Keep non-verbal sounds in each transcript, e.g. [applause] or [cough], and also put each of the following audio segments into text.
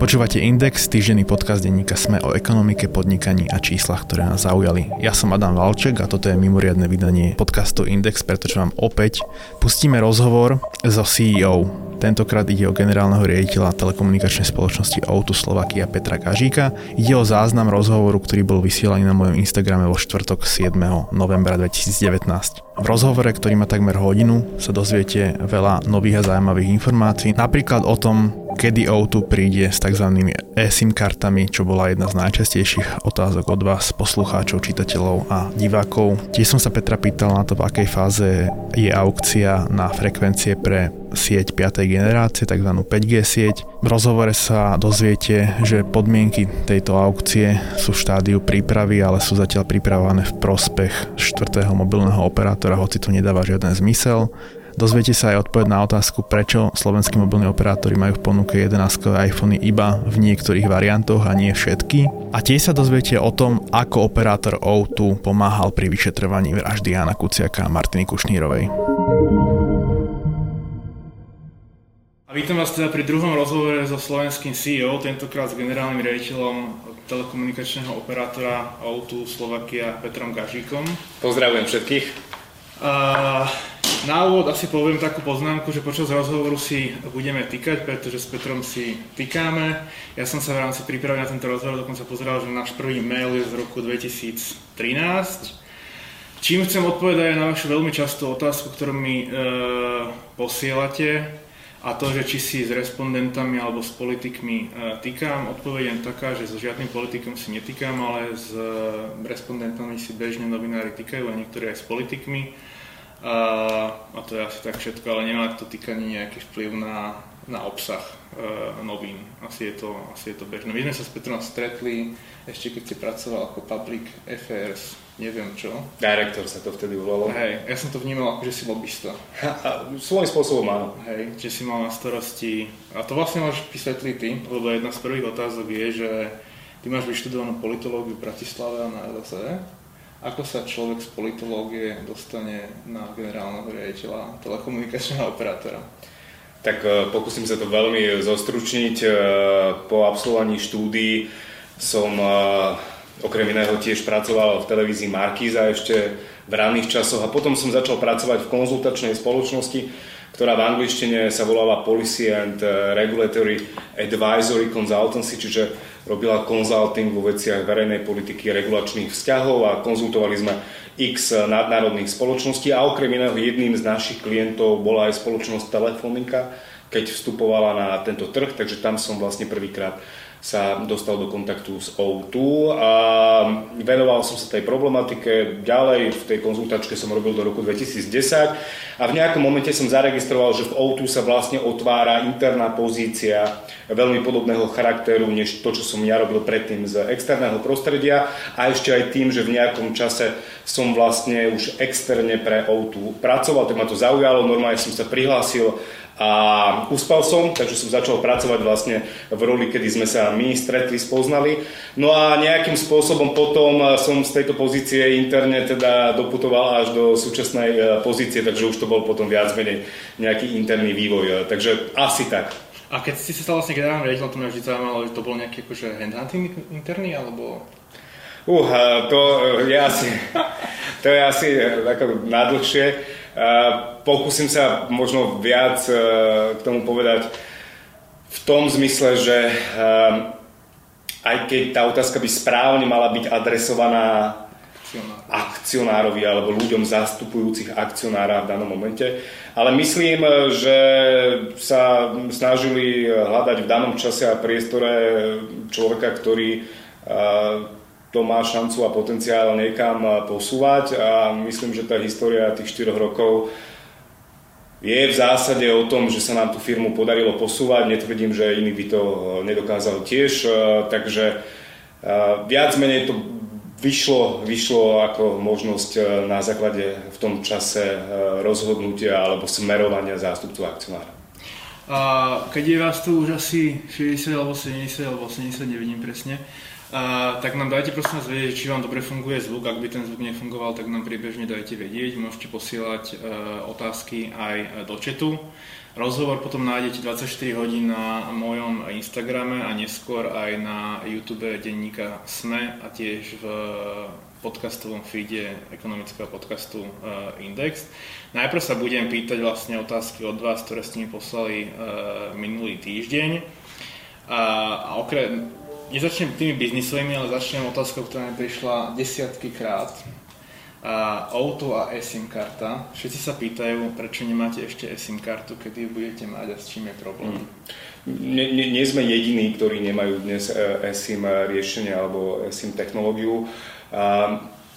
Počúvate Index, týždenný podcast denníka Sme o ekonomike, podnikaní a číslach, ktoré nás zaujali. Ja som Adam Valček a toto je mimoriadne vydanie podcastu Index, pretože vám opäť pustíme rozhovor so CEO. Tentokrát ide o generálneho riaditeľa telekomunikačnej spoločnosti Outu Slovakia Petra Kažíka. Ide o záznam rozhovoru, ktorý bol vysielaný na mojom Instagrame vo štvrtok 7. novembra 2019. V rozhovore, ktorý má takmer hodinu, sa dozviete veľa nových a zaujímavých informácií, napríklad o tom, kedy O2 príde s tzv. eSIM kartami, čo bola jedna z najčastejších otázok od vás, poslucháčov, čitateľov a divákov. Tiež som sa Petra pýtal na to, v akej fáze je aukcia na frekvencie pre sieť 5. generácie, tzv. 5G sieť. V rozhovore sa dozviete, že podmienky tejto aukcie sú v štádiu prípravy, ale sú zatiaľ pripravované v prospech štvrtého mobilného operátora, hoci to nedáva žiaden zmysel. Dozviete sa aj odpoveď na otázku, prečo slovenskí mobilní operátori majú v ponuke 11 iPhony iba v niektorých variantoch a nie všetky. A tiež sa dozviete o tom, ako operátor O2 pomáhal pri vyšetrovaní vraždy Jana Kuciaka a Martiny Kušnírovej. A vítam vás teda pri druhom rozhovore so slovenským CEO, tentokrát s generálnym riaditeľom telekomunikačného operátora O2 Slovakia Petrom Gažíkom. Pozdravujem všetkých. Uh, na úvod asi poviem takú poznámku, že počas rozhovoru si budeme týkať, pretože s Petrom si týkáme. Ja som sa v rámci prípravy na tento rozhovor dokonca pozeral, že náš prvý mail je z roku 2013. Čím chcem odpovedať na vašu veľmi častú otázku, ktorú mi e, posielate, a to, že či si s respondentami alebo s politikmi e, týkam, odpovedem taká, že so žiadnym politikom si netýkam, ale s e, respondentami si bežne novinári týkajú a niektorí aj s politikmi. A, a to je asi tak všetko, ale nemá to týkanie nejaký vplyv na, na obsah e, novín. Asi je, to, asi je to bežné. My sme sa s Petrom stretli ešte keď si pracoval ako Public Affairs, neviem čo. Director sa to vtedy volalo. Hej, ja som to vnímal ako, že si lobbysta. Svojím spôsobom áno. Hej, že si mal na starosti, a to vlastne máš vysvetliť ty, lebo jedna z prvých otázok je, že ty máš vyštudovanú politológiu v Bratislave a na LSE ako sa človek z politológie dostane na generálneho riaditeľa telekomunikačného operátora? Tak e, pokúsim sa to veľmi zostručniť. E, po absolvovaní štúdií som e, okrem iného tiež pracoval v televízii Markíza ešte v ranných časoch a potom som začal pracovať v konzultačnej spoločnosti, ktorá v angličtine sa volala Policy and Regulatory Advisory Consultancy, čiže robila konzulting vo veciach verejnej politiky, regulačných vzťahov a konzultovali sme x nadnárodných spoločností a okrem iného jedným z našich klientov bola aj spoločnosť Telefonika, keď vstupovala na tento trh, takže tam som vlastne prvýkrát sa dostal do kontaktu s O2 a venoval som sa tej problematike. Ďalej v tej konzultačke som robil do roku 2010 a v nejakom momente som zaregistroval, že v O2 sa vlastne otvára interná pozícia veľmi podobného charakteru, než to, čo som ja robil predtým z externého prostredia a ešte aj tým, že v nejakom čase som vlastne už externe pre O2 pracoval, tak ma to zaujalo, normálne som sa prihlásil a uspal som, takže som začal pracovať vlastne v roli, kedy sme sa my stretli, spoznali. No a nejakým spôsobom potom som z tejto pozície interne teda doputoval až do súčasnej e, pozície, takže už to bol potom viac menej nejaký interný vývoj. Takže asi tak. A keď si sa stal vlastne generálnym riaditeľom, to mňa vždy zaujímalo, že to bol nejaký akože handhunting interný, alebo... Uh, to je asi, to je asi ako najdlhšie. Pokúsim sa možno viac e, k tomu povedať v tom zmysle, že e, aj keď tá otázka by správne mala byť adresovaná akcionárovi alebo ľuďom zastupujúcich akcionára v danom momente. Ale myslím, že sa snažili hľadať v danom čase a priestore človeka, ktorý to má šancu a potenciál niekam posúvať a myslím, že tá história tých 4 rokov je v zásade o tom, že sa nám tú firmu podarilo posúvať. Netvrdím, že iní by to nedokázali tiež, takže viac menej to vyšlo, vyšlo ako možnosť na základe v tom čase rozhodnutia alebo smerovania zástupcu akcionára. A keď je vás tu už asi 60 alebo 70 alebo 80, nevidím presne, Tak nám dajte prosím vás vedieť, či vám dobre funguje zvuk. Ak by ten zvuk nefungoval, tak nám priebežne dajte vedieť. Môžete posielať e, otázky aj do chatu. Rozhovor potom nájdete 24 hodín na mojom Instagrame a neskôr aj na YouTube denníka SME a tiež v podcastovom feede ekonomického podcastu uh, Index. Najprv sa budem pýtať vlastne otázky od vás, ktoré ste mi poslali minulý týždeň. A okrem, nezačnem tými biznisovými, ale začnem otázkou, ktorá mi prišla desiatky krát. A auto a eSIM karta. Všetci sa pýtajú, prečo nemáte ešte eSIM kartu, kedy ju budete mať a s čím je problém. Mm. Nie, nie, nie sme jediní, ktorí nemajú dnes eSIM riešenie alebo eSIM technológiu.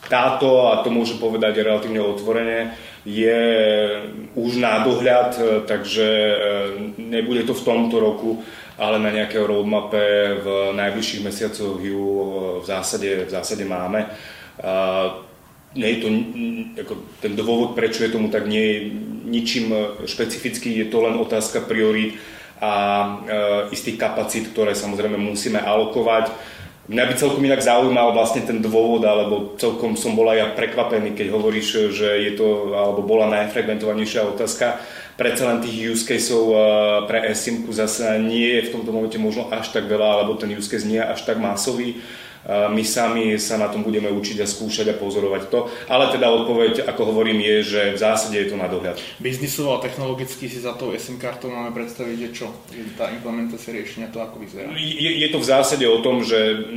Táto, a to môžem povedať relatívne otvorene, je už na dohľad, takže e, nebude to v tomto roku, ale na nejakého roadmape v najbližších mesiacoch ju e, v zásade, v zásade máme. Nie je to, ako, ten dôvod, prečo je tomu tak, nie je ničím špecifický, je to len otázka priorít a e, istých kapacít, ktoré samozrejme musíme alokovať Mňa by celkom inak zaujímal vlastne ten dôvod, alebo celkom som bol aj ja prekvapený, keď hovoríš, že je to, alebo bola najfrekventovanejšia otázka. Predsa len tých use caseov eh, pre eSIM zase nie je v tomto momente možno až tak veľa, alebo ten use case nie je až tak masový my sami sa na tom budeme učiť a skúšať a pozorovať to. Ale teda odpoveď, ako hovorím, je, že v zásade je to na dohľad. Biznisovo a technologicky si za tou SIM kartou máme predstaviť, že čo? Je tá implementácia riešenia, to ako vyzerá? Je, je to v zásade o tom, že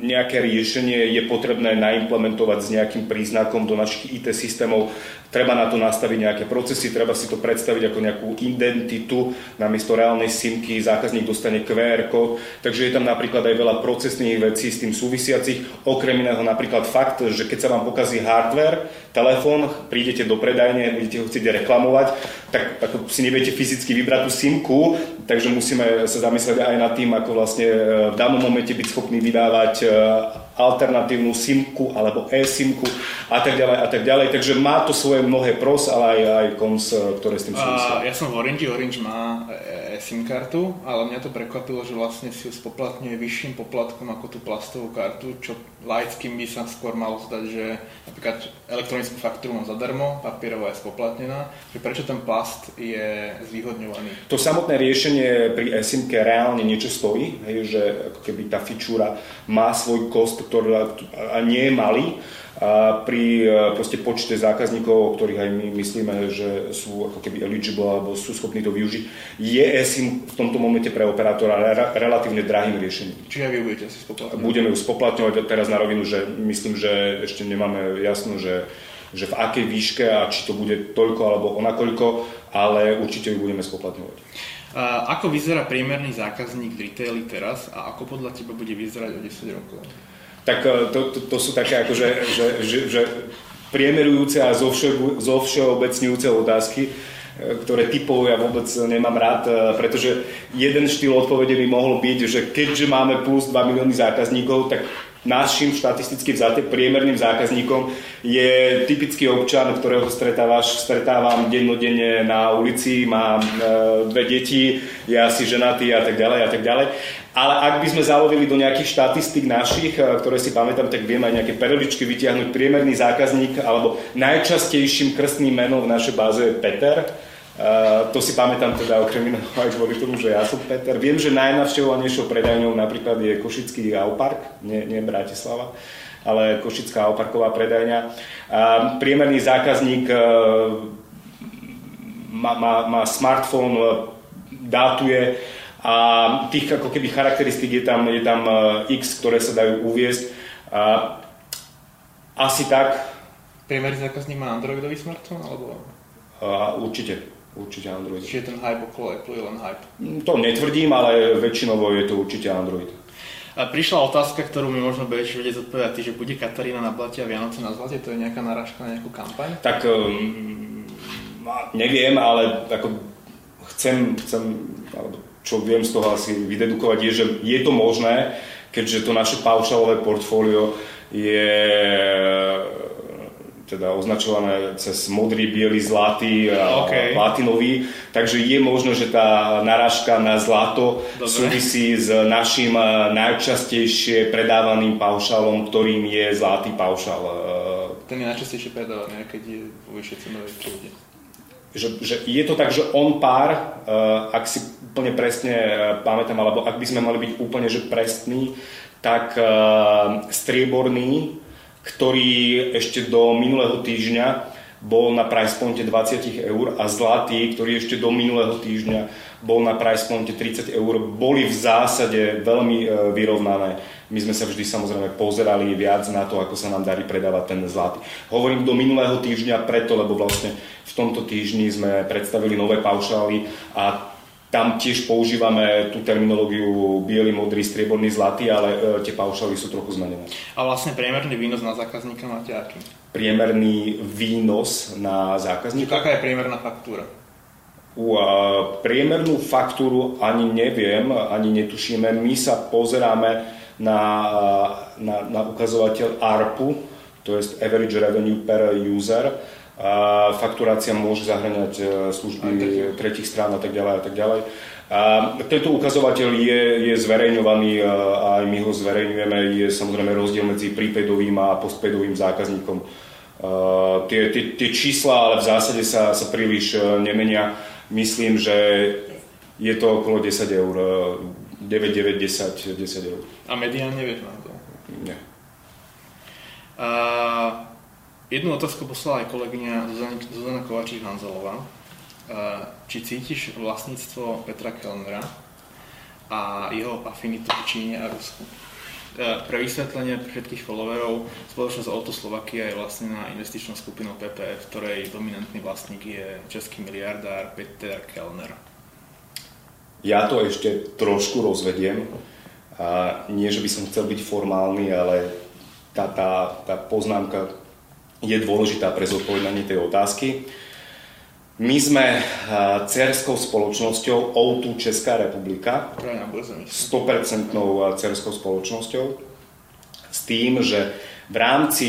nejaké riešenie je potrebné naimplementovať s nejakým príznakom do našich IT systémov. Treba na to nastaviť nejaké procesy, treba si to predstaviť ako nejakú identitu. Namiesto reálnej simky zákazník dostane QR kód. Takže je tam napríklad aj veľa procesných vecí s tým sú súvisiacich, okrem iného napríklad fakt, že keď sa vám pokazí hardware, telefón, prídete do predajne, budete ho chcieť reklamovať, tak ako si neviete fyzicky vybrať tú simku, takže musíme sa zamyslieť aj nad tým, ako vlastne e, v danom momente byť schopný vydávať e, alternatívnu simku alebo e-simku a tak ďalej a tak ďalej. Takže má to svoje mnohé pros, ale aj, aj cons, e, ktoré s tým súvisia. Ja som v Orange, Orange má SIM kartu, ale mňa to prekvapilo, že vlastne si ju spoplatňuje vyšším poplatkom ako tú plastovú kartu, čo laickým by sa skôr malo zdať, že napríklad elektronickú faktúru mám zadarmo, papierová je spoplatnená, že prečo ten plast je zvýhodňovaný? To samotné riešenie pri sim reálne niečo stojí, hej, že ako keby tá fičúra má svoj kost, ktorý nie je malý, a pri e, proste počte zákazníkov, o ktorých aj my myslíme, že sú ako keby eligible alebo sú schopní to využiť, je eSIM v tomto momente pre operátora relatívne drahým riešením. Čiže vy budete si spoplatňovať? Budeme ju spoplatňovať teraz na rovinu, že myslím, že ešte nemáme jasno, že, že v akej výške a či to bude toľko alebo onakoľko, ale určite ju budeme spoplatňovať. Ako vyzerá priemerný zákazník v retaili teraz a ako podľa teba bude vyzerať o 10 rokov? Tak e, to, to, to sú také akože, že, že, že priemerujúce a zovšeobecňujúce otázky, e, ktoré typov ja vôbec nemám rád, e, pretože jeden štýl odpovede by mohol byť, že keďže máme plus 2 milióny zákazníkov, tak našim štatisticky vzatým priemerným zákazníkom je typický občan, ktorého stretávaš, stretávam dennodenne na ulici, mám e, dve deti, je asi ženatý a tak ďalej a tak ďalej. Ale ak by sme zalovili do nejakých štatistik našich, e, ktoré si pamätám, tak viem aj nejaké perličky vytiahnuť. Priemerný zákazník alebo najčastejším krstným menom v našej báze je Peter Uh, to si pamätám teda okrem iného aj kvôli tomu, že ja som Peter. Viem, že najnavštevovanejšou predajňou napríklad je Košický Aupark, nie, nie Bratislava, ale Košická Auparková predajňa. Priemerný zákazník uh, má, má, má smartfón, dátuje a tých ako keby charakteristík je tam, je tam x, ktoré sa dajú uviezť. Asi tak. Priemerný zákazník má Androidový smartfón? Alebo... určite. Určite Android. Čiže ten hype okolo Apple je len hype? To netvrdím, ale väčšinovo je to určite Android. A prišla otázka, ktorú mi možno budeš vedieť odpovedať, že bude Katarína na blate a Vianoce na zlate, to je nejaká narážka na nejakú kampaň? Tak um, neviem, ale ako chcem, chcem, alebo čo viem z toho asi vydedukovať, je, že je to možné, keďže to naše paušalové portfólio je teda označované cez modrý, biely, zlatý a Okay. platinový. Takže je možno, že tá narážka na zlato Dobre. súvisí s našim eh, najčastejšie predávaným paušálom, ktorým je zlatý paušál. Eh, Ten je najčastejšie predávaný, keď je vo vyššej cenovej prúde. že, že je to tak, že on pár, uh, ak si úplne presne uh, pamätám, alebo ak by sme mali byť úplne že presný, tak uh, strieborný, ktorý ešte do minulého týždňa bol na price pointe 20 eur a zlatý, ktorý ešte do minulého týždňa bol na price pointe 30 eur, boli v zásade veľmi uh, vyrovnané. My sme sa vždy samozrejme pozerali viac na to, ako sa nám darí predávať ten zlatý. Hovorím do minulého týždňa preto, lebo vlastne v tomto týždni sme predstavili nové paušály a tam tiež používame tú terminológiu biely, modrý, strieborný, zlatý, ale e, tie paušály sú trochu zmenené. A vlastne priemerný výnos na zákazníka máte aký? Priemerný výnos na zákazníka. Aká je priemerná faktúra? U priemernú faktúru ani neviem, ani netušíme. My sa pozeráme na, na, na ukazovateľ ARPU, to je Average Revenue per User. A fakturácia môže zahrňať e, služby tretich strán a tak ďalej a tak ďalej. A tento ukazovateľ je, je zverejňovaný a aj my ho zverejňujeme. Je samozrejme rozdiel medzi prepaidovým a postpaidovým zákazníkom. Uh, tie, tie, tie čísla ale v zásade sa, sa príliš uh, nemenia. Myslím, že je to okolo 10 eur. uh, 9, 9, 10, 10 eur. A medián nevieš na to? Nie. A jednu otázku poslala aj kolegyňa Zuzana, Kovačík-Hanzelová. A Či cítiš vlastníctvo Petra Kellnera a jeho afinitu k Číne a Rusku? A Pre vysvetlenie pre všetkých followerov, spoločnosť Auto Slovakia je vlastnená investičnou skupinou PPF, ktorej dominantný vlastník je český miliardár Peter Kellner. Ja to ešte trošku rozvediem. A nie, že by som chcel byť formálny, ale tá, tá, tá poznámka je dôležitá pre zodpovedanie tej otázky. My sme a, dcerskou spoločnosťou O2 Česká republika, Práve na burze myslím. 100% dcerskou spoločnosťou, s tým, že v rámci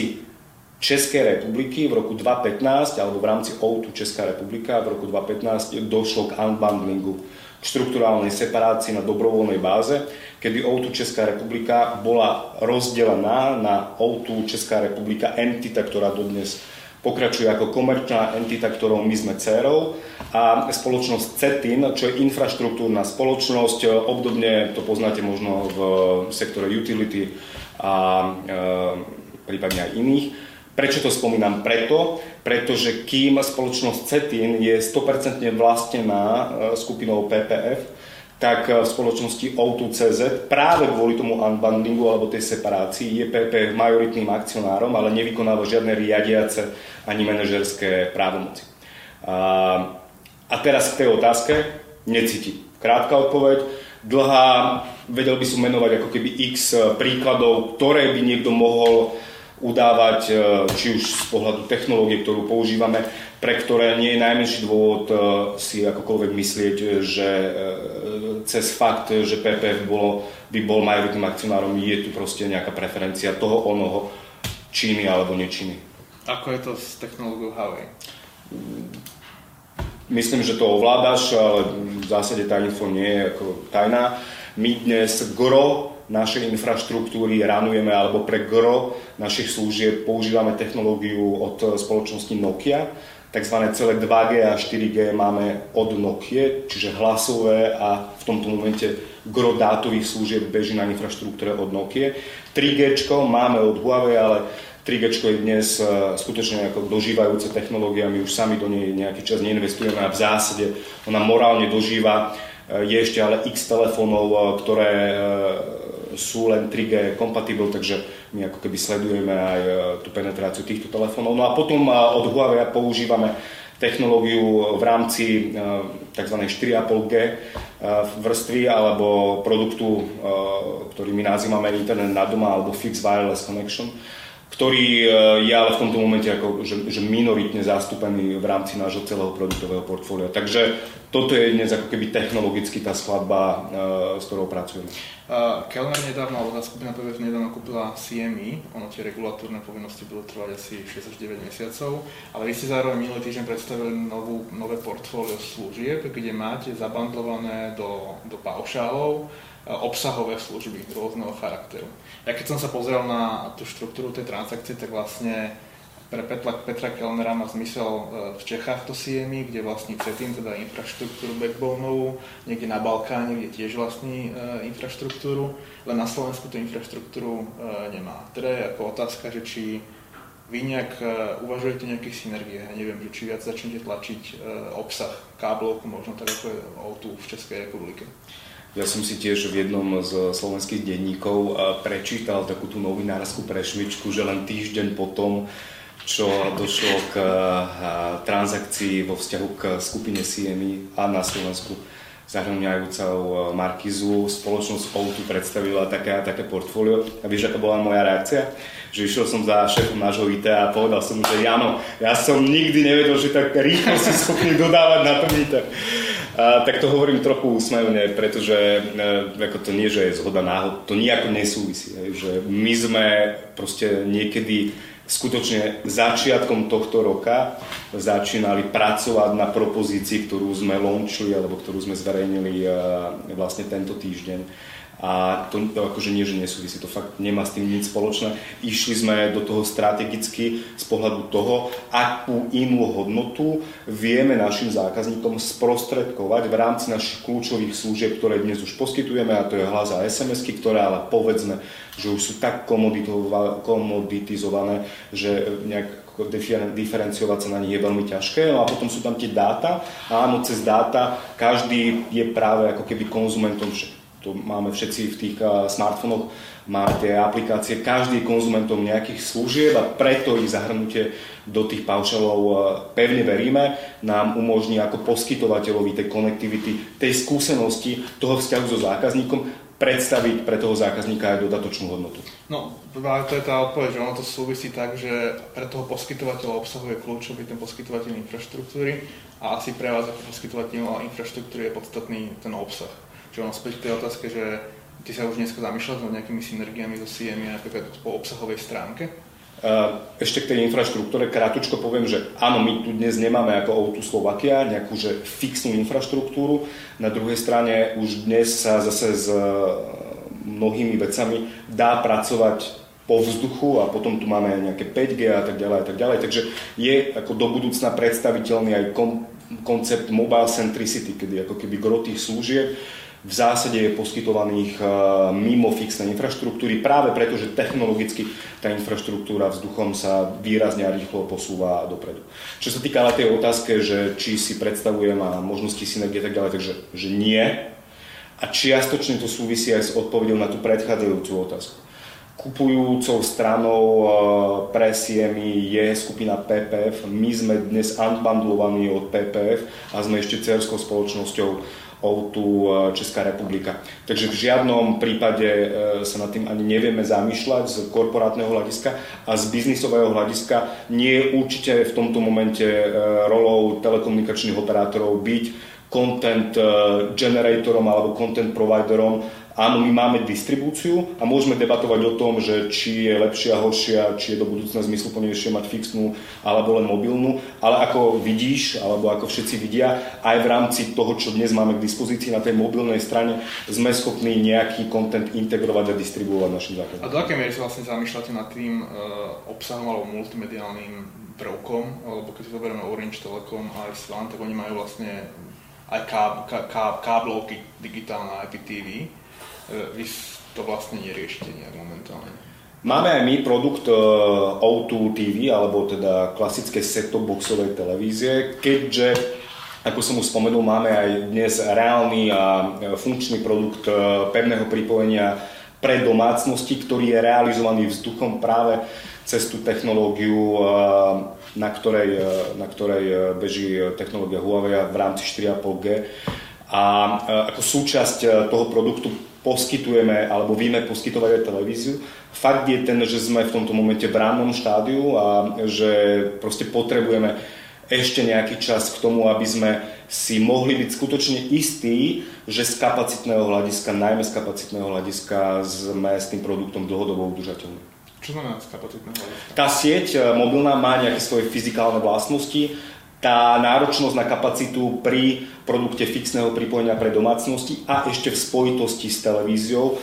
Českej republiky v roku 2015 alebo v rámci O2 Česká republika v roku 2015 došlo k unbundlingu, štruktúrálnej separácii na dobrovoľnej báze, kedy O2 Česká republika bola rozdelená na O2 Česká republika entita, ktorá dodnes pokračuje ako komerčná entita, ktorou my sme dcerou a spoločnosť CETIN, čo je infraštruktúrna spoločnosť, obdobne to poznáte možno v sektore utility a e, prípadne aj iných. Prečo to spomínam? Preto, pretože kým spoločnosť CETIN je 100% vlastnená e, skupinou PPF, tak v spoločnosti O2CZ práve kvôli tomu unbundlingu alebo tej separácii je PPF majoritným akcionárom, ale nevykonáva žiadne riadiace ani manažerské právomoci. A, a teraz k tej otázke necíti. Krátka odpoveď, dlhá, vedel by som menovať ako keby x príkladov, ktoré by niekto mohol udávať, e, či už z pohľadu technológie, ktorú používame, pre ktoré nie je najmenší dôvod e, si akokoľvek myslieť, že e, cez fakt, že PPF bolo, by bol majoritným akcionárom, je tu proste nejaká preferencia toho onoho Číny alebo nečíny. Ako je to s technológiou Huawei? Myslím, že to ovládaš, ale v zásade tá info nie je ako tajná. My dnes gro našej infraštruktúry ranujeme, alebo pre gro našich služieb používame technológiu od spoločnosti Nokia. Takzvané celé 2G a 4G máme od Nokia, čiže hlasové a v tomto momente gro dátových služieb beží na infraštruktúre od Nokia. 3G máme od Huawei, ale 3G je dnes e, skutočne ako dožívajúca technológia, my už sami do nej nejaký čas neinvestujeme a v zásade ona morálne dožíva. E, Je ešte ale x telefónov, e, ktoré sú len 3G compatible, takže my ako keby sledujeme aj tú penetráciu týchto telefónov. No a potom od Huawei používame technológiu v rámci tzv. 4,5G vrstvy alebo produktu, ktorý my nazývame Internet na doma alebo Fixed Wireless Connection ktorý je ale v tomto momente ako, že, že minoritne zastúpený v rámci nášho celého produktového portfólia. Takže toto je dnes ako keby technologicky tá skladba, s ktorou pracujeme. Uh, Kellner nedávno, alebo tá skupina PVF nedávno kúpila CME, ono tie regulatórne povinnosti budú trvať asi 6 až 9 mesiacov, ale vy ste zároveň minulý týždeň predstavili novú, nové portfólio služieb, kde máte zabandlované do, do paušálov obsahové služby rôzneho charakteru. Ja keď som sa pozrel na tú štruktúru tej transakcie, tak vlastne pre Petra, Petra Kellnera má zmysel e, v Čechách to CMI, kde vlastní CETIN, teda infraštruktúru backboneovú, niekde na Balkáne, kde tiež vlastní e, infraštruktúru, len na Slovensku tú infraštruktúru e, nemá. Teda je ako otázka, že či vy nejak e, uvažujete nejaké synergie, ja neviem, že či viac začnete tlačiť e, obsah káblovku, možno tak ako je tu v Českej republike. Ja som si tiež v jednom z slovenských denníkov e, prečítal takú tú novinárskú prešvičku, že len týždeň potom čo došlo k eh, transakcii vo vzťahu k skupine CMI a na Slovensku zahrňajúcou eh, Markizu, spoločnosť Outu predstavila také, také portfólio. A vieš, aká bola moja reakcia? Že išiel som za šéfom nášho IT a povedal som mu, že Jano, ja som nikdy nevedel, že tak rýchlo si schopný dodávať na tom IT. A, tak to hovorím trochu úsmevne, pretože e, ako to nie, že je zhoda náhod, to nejako nesúvisí. Že my sme proste niekedy skutočne začiatkom tohto roka začínali pracovať na propozícii, ktorú sme launchili alebo ktorú sme zverejnili eh, vlastne tento týždeň a to, to akože nie, že nesúvisí, to fakt nemá s tým nič spoločné. Išli sme do toho strategicky z pohľadu toho, akú inú hodnotu vieme našim zákazníkom sprostredkovať v rámci našich kľúčových služieb, ktoré dnes už poskytujeme, a to je hlas a SMS-ky, ktoré ale povedzme, že už sú tak komoditizované, že nejak diferenciovať sa na nich je veľmi ťažké. No a potom sú tam tie dáta. Áno, cez dáta každý je práve ako keby konzumentom to máme všetci v tých smartfónoch, máme tie aplikácie, každý je konzumentom nejakých služieb a preto ich zahrnutie do tých paušalov pevne veríme, nám umožní ako poskytovateľovi tej konektivity, tej skúsenosti, toho vzťahu so zákazníkom predstaviť pre toho zákazníka aj dodatočnú hodnotu. No, to je tá odpoveď, že ono to súvisí tak, že pre toho poskytovateľa obsahu je kľúčový ten poskytovateľ infraštruktúry a asi pre vás ako poskytovateľ infraštruktúry je podstatný ten obsah. Čiže ono späť k tej otázke, že ty sa už dneska zamýšľaš nad nejakými synergiami so CMI napríklad po obsahovej stránke? Ešte k tej infraštruktúre krátko poviem, že áno, my tu dnes nemáme ako O2 Slovakia nejakú že fixnú infraštruktúru. Na druhej strane už dnes sa zase s e, mnohými vecami dá pracovať po vzduchu a potom tu máme nejaké 5G a tak ďalej a tak ďalej. Takže je ako do budúcna predstaviteľný aj kom, koncept mobile centricity, kedy ako keby gro tých služieb v zásade je poskytovaných eh, mimo fixnej infraštruktúry, práve preto, že technologicky tá infraštruktúra vzduchom sa výrazne a rýchlo posúva dopredu. Čo sa týka ale tej otázke, že či si predstavujem a možnosti synergie tak ďalej, takže že nie. A čiastočne to súvisí aj s odpovedou na tú predchádzajúcu otázku. Kupujúcou stranou eh, pre CMI je skupina PPF. My sme dnes unbundlovaní od PPF a sme ešte cerskou spoločnosťou O2 e, Česká republika. Takže v žiadnom prípade e, sa nad tým ani nevieme zamýšľať z korporátneho hľadiska a z biznisového hľadiska nie je určite v tomto momente e, rolou telekomunikačných operátorov byť content generatorom alebo content providerom Áno, my máme distribúciu a môžeme debatovať o tom, že či je lepšia, horšia, či je do budúcna zmysluplnejšie mať fixnú alebo len mobilnú, ale ako vidíš, alebo ako všetci vidia, aj v rámci toho, čo dnes máme k dispozícii na tej mobilnej strane, sme schopní nejaký kontent integrovať a distribuovať našim zákazníkom. A do akej miery sa vlastne zamýšľate nad tým uh, obsahom alebo multimediálnym prvkom, alebo keď si zoberieme Orange Telecom a Svan, tak oni majú vlastne aj káb, ká, káblovky digitálne IPTV, vy to vlastne neriešite nejak momentálne. Máme aj my produkt e, O2 TV, alebo teda klasické set-top boxové televízie, keďže ako som už spomenul, máme aj dnes reálny a e, funkčný produkt pevného pripojenia pre domácnosti, ktorý je realizovaný vzduchom práve cez tú technológiu, na ktorej, na ktorej beží technológia Huawei v rámci 4,5G. A ako súčasť toho produktu poskytujeme alebo vieme poskytovať aj televíziu. Fakt je ten, že sme v tomto momente v rannom štádiu a že proste potrebujeme ešte nejaký čas k tomu, aby sme si mohli byť skutočne istí, že z kapacitného hľadiska, najmä z kapacitného hľadiska, sme s tým produktom dlhodobo udržateľní. Čo znamená z kapacitného hľadiska? Tá sieť e, mobilná má nejaké svoje fyzikálne vlastnosti, tá náročnosť na kapacitu pri produkte fixného pripojenia pre domácnosti a ešte v spojitosti s televíziou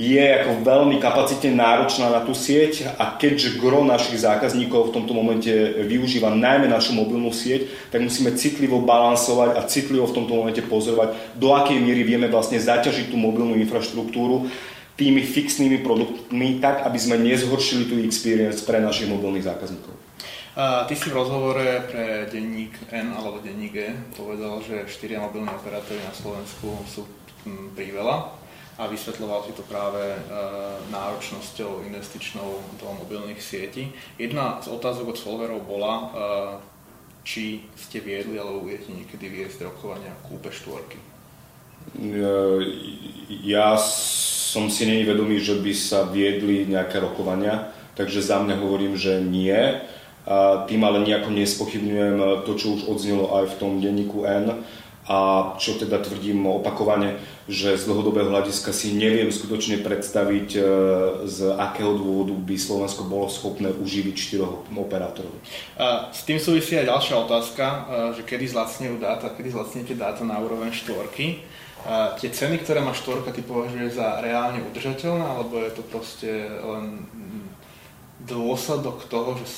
je ako veľmi kapacitne náročná na tú sieť a keďže gro našich zákazníkov v tomto momente využíva najmä našu mobilnú sieť, tak musíme citlivo balansovať a citlivo v tomto momente pozorovať, do akej miery vieme vlastne zaťažiť tú mobilnú infraštruktúru tými fixnými produktmi tak, aby sme nezhoršili tú experience pre našich mobilných zákazníkov. Ty si v rozhovore pre denník N alebo denník E povedal, že štyria mobilní operátory na Slovensku sú hm, priveľa a vysvetľoval si to práve e, náročnosťou investičnou do mobilných sietí. Jedna z otázok od Solverov bola, e, či ste viedli alebo budete niekedy viesť rokovania kúpe štvorky. Ja som si není vedomý, že by sa viedli nejaké rokovania, takže za mňa hovorím, že nie. A tým ale nejako nespochybňujem to, čo už odznelo aj v tom denníku N a čo teda tvrdím opakovane, že z dlhodobého hľadiska si neviem skutočne predstaviť, e, z akého dôvodu by Slovensko bolo schopné uživiť štyroch operátorov. S tým súvisí aj ďalšia otázka, e, že kedy zlacnejú dáta, kedy zlacnete dáta na úroveň štvorky. Tie ceny, ktoré má štvorka, ty považuješ za reálne udržateľné, alebo je to proste len dôsledok toho, že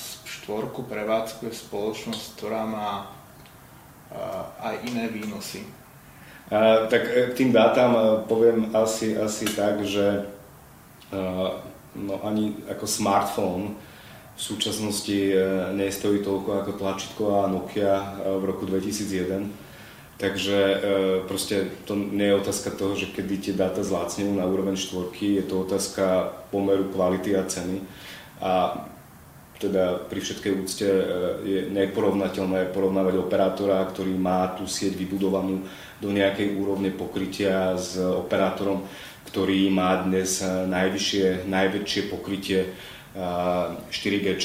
štvorku prevádzkuje spoločnosť, ktorá má aj iné výnosy? A, tak e, k tým dátam e, poviem asi, asi tak, že no, ani ako smartfón v súčasnosti e, nestojí toľko ako tlačítková Nokia v roku 2001. Takže proste to nie je otázka toho, že kedy tie dáta zlácnú na úroveň štvorky, je to otázka pomeru kvality a ceny. A teda pri všetkej úcte e, je neporovnateľné porovnávať operátora, ktorý má tú sieť vybudovanú do nejakej úrovne pokrytia s operátorom, ktorý má dnes e, najvyššie, najväčšie pokrytie 4G e,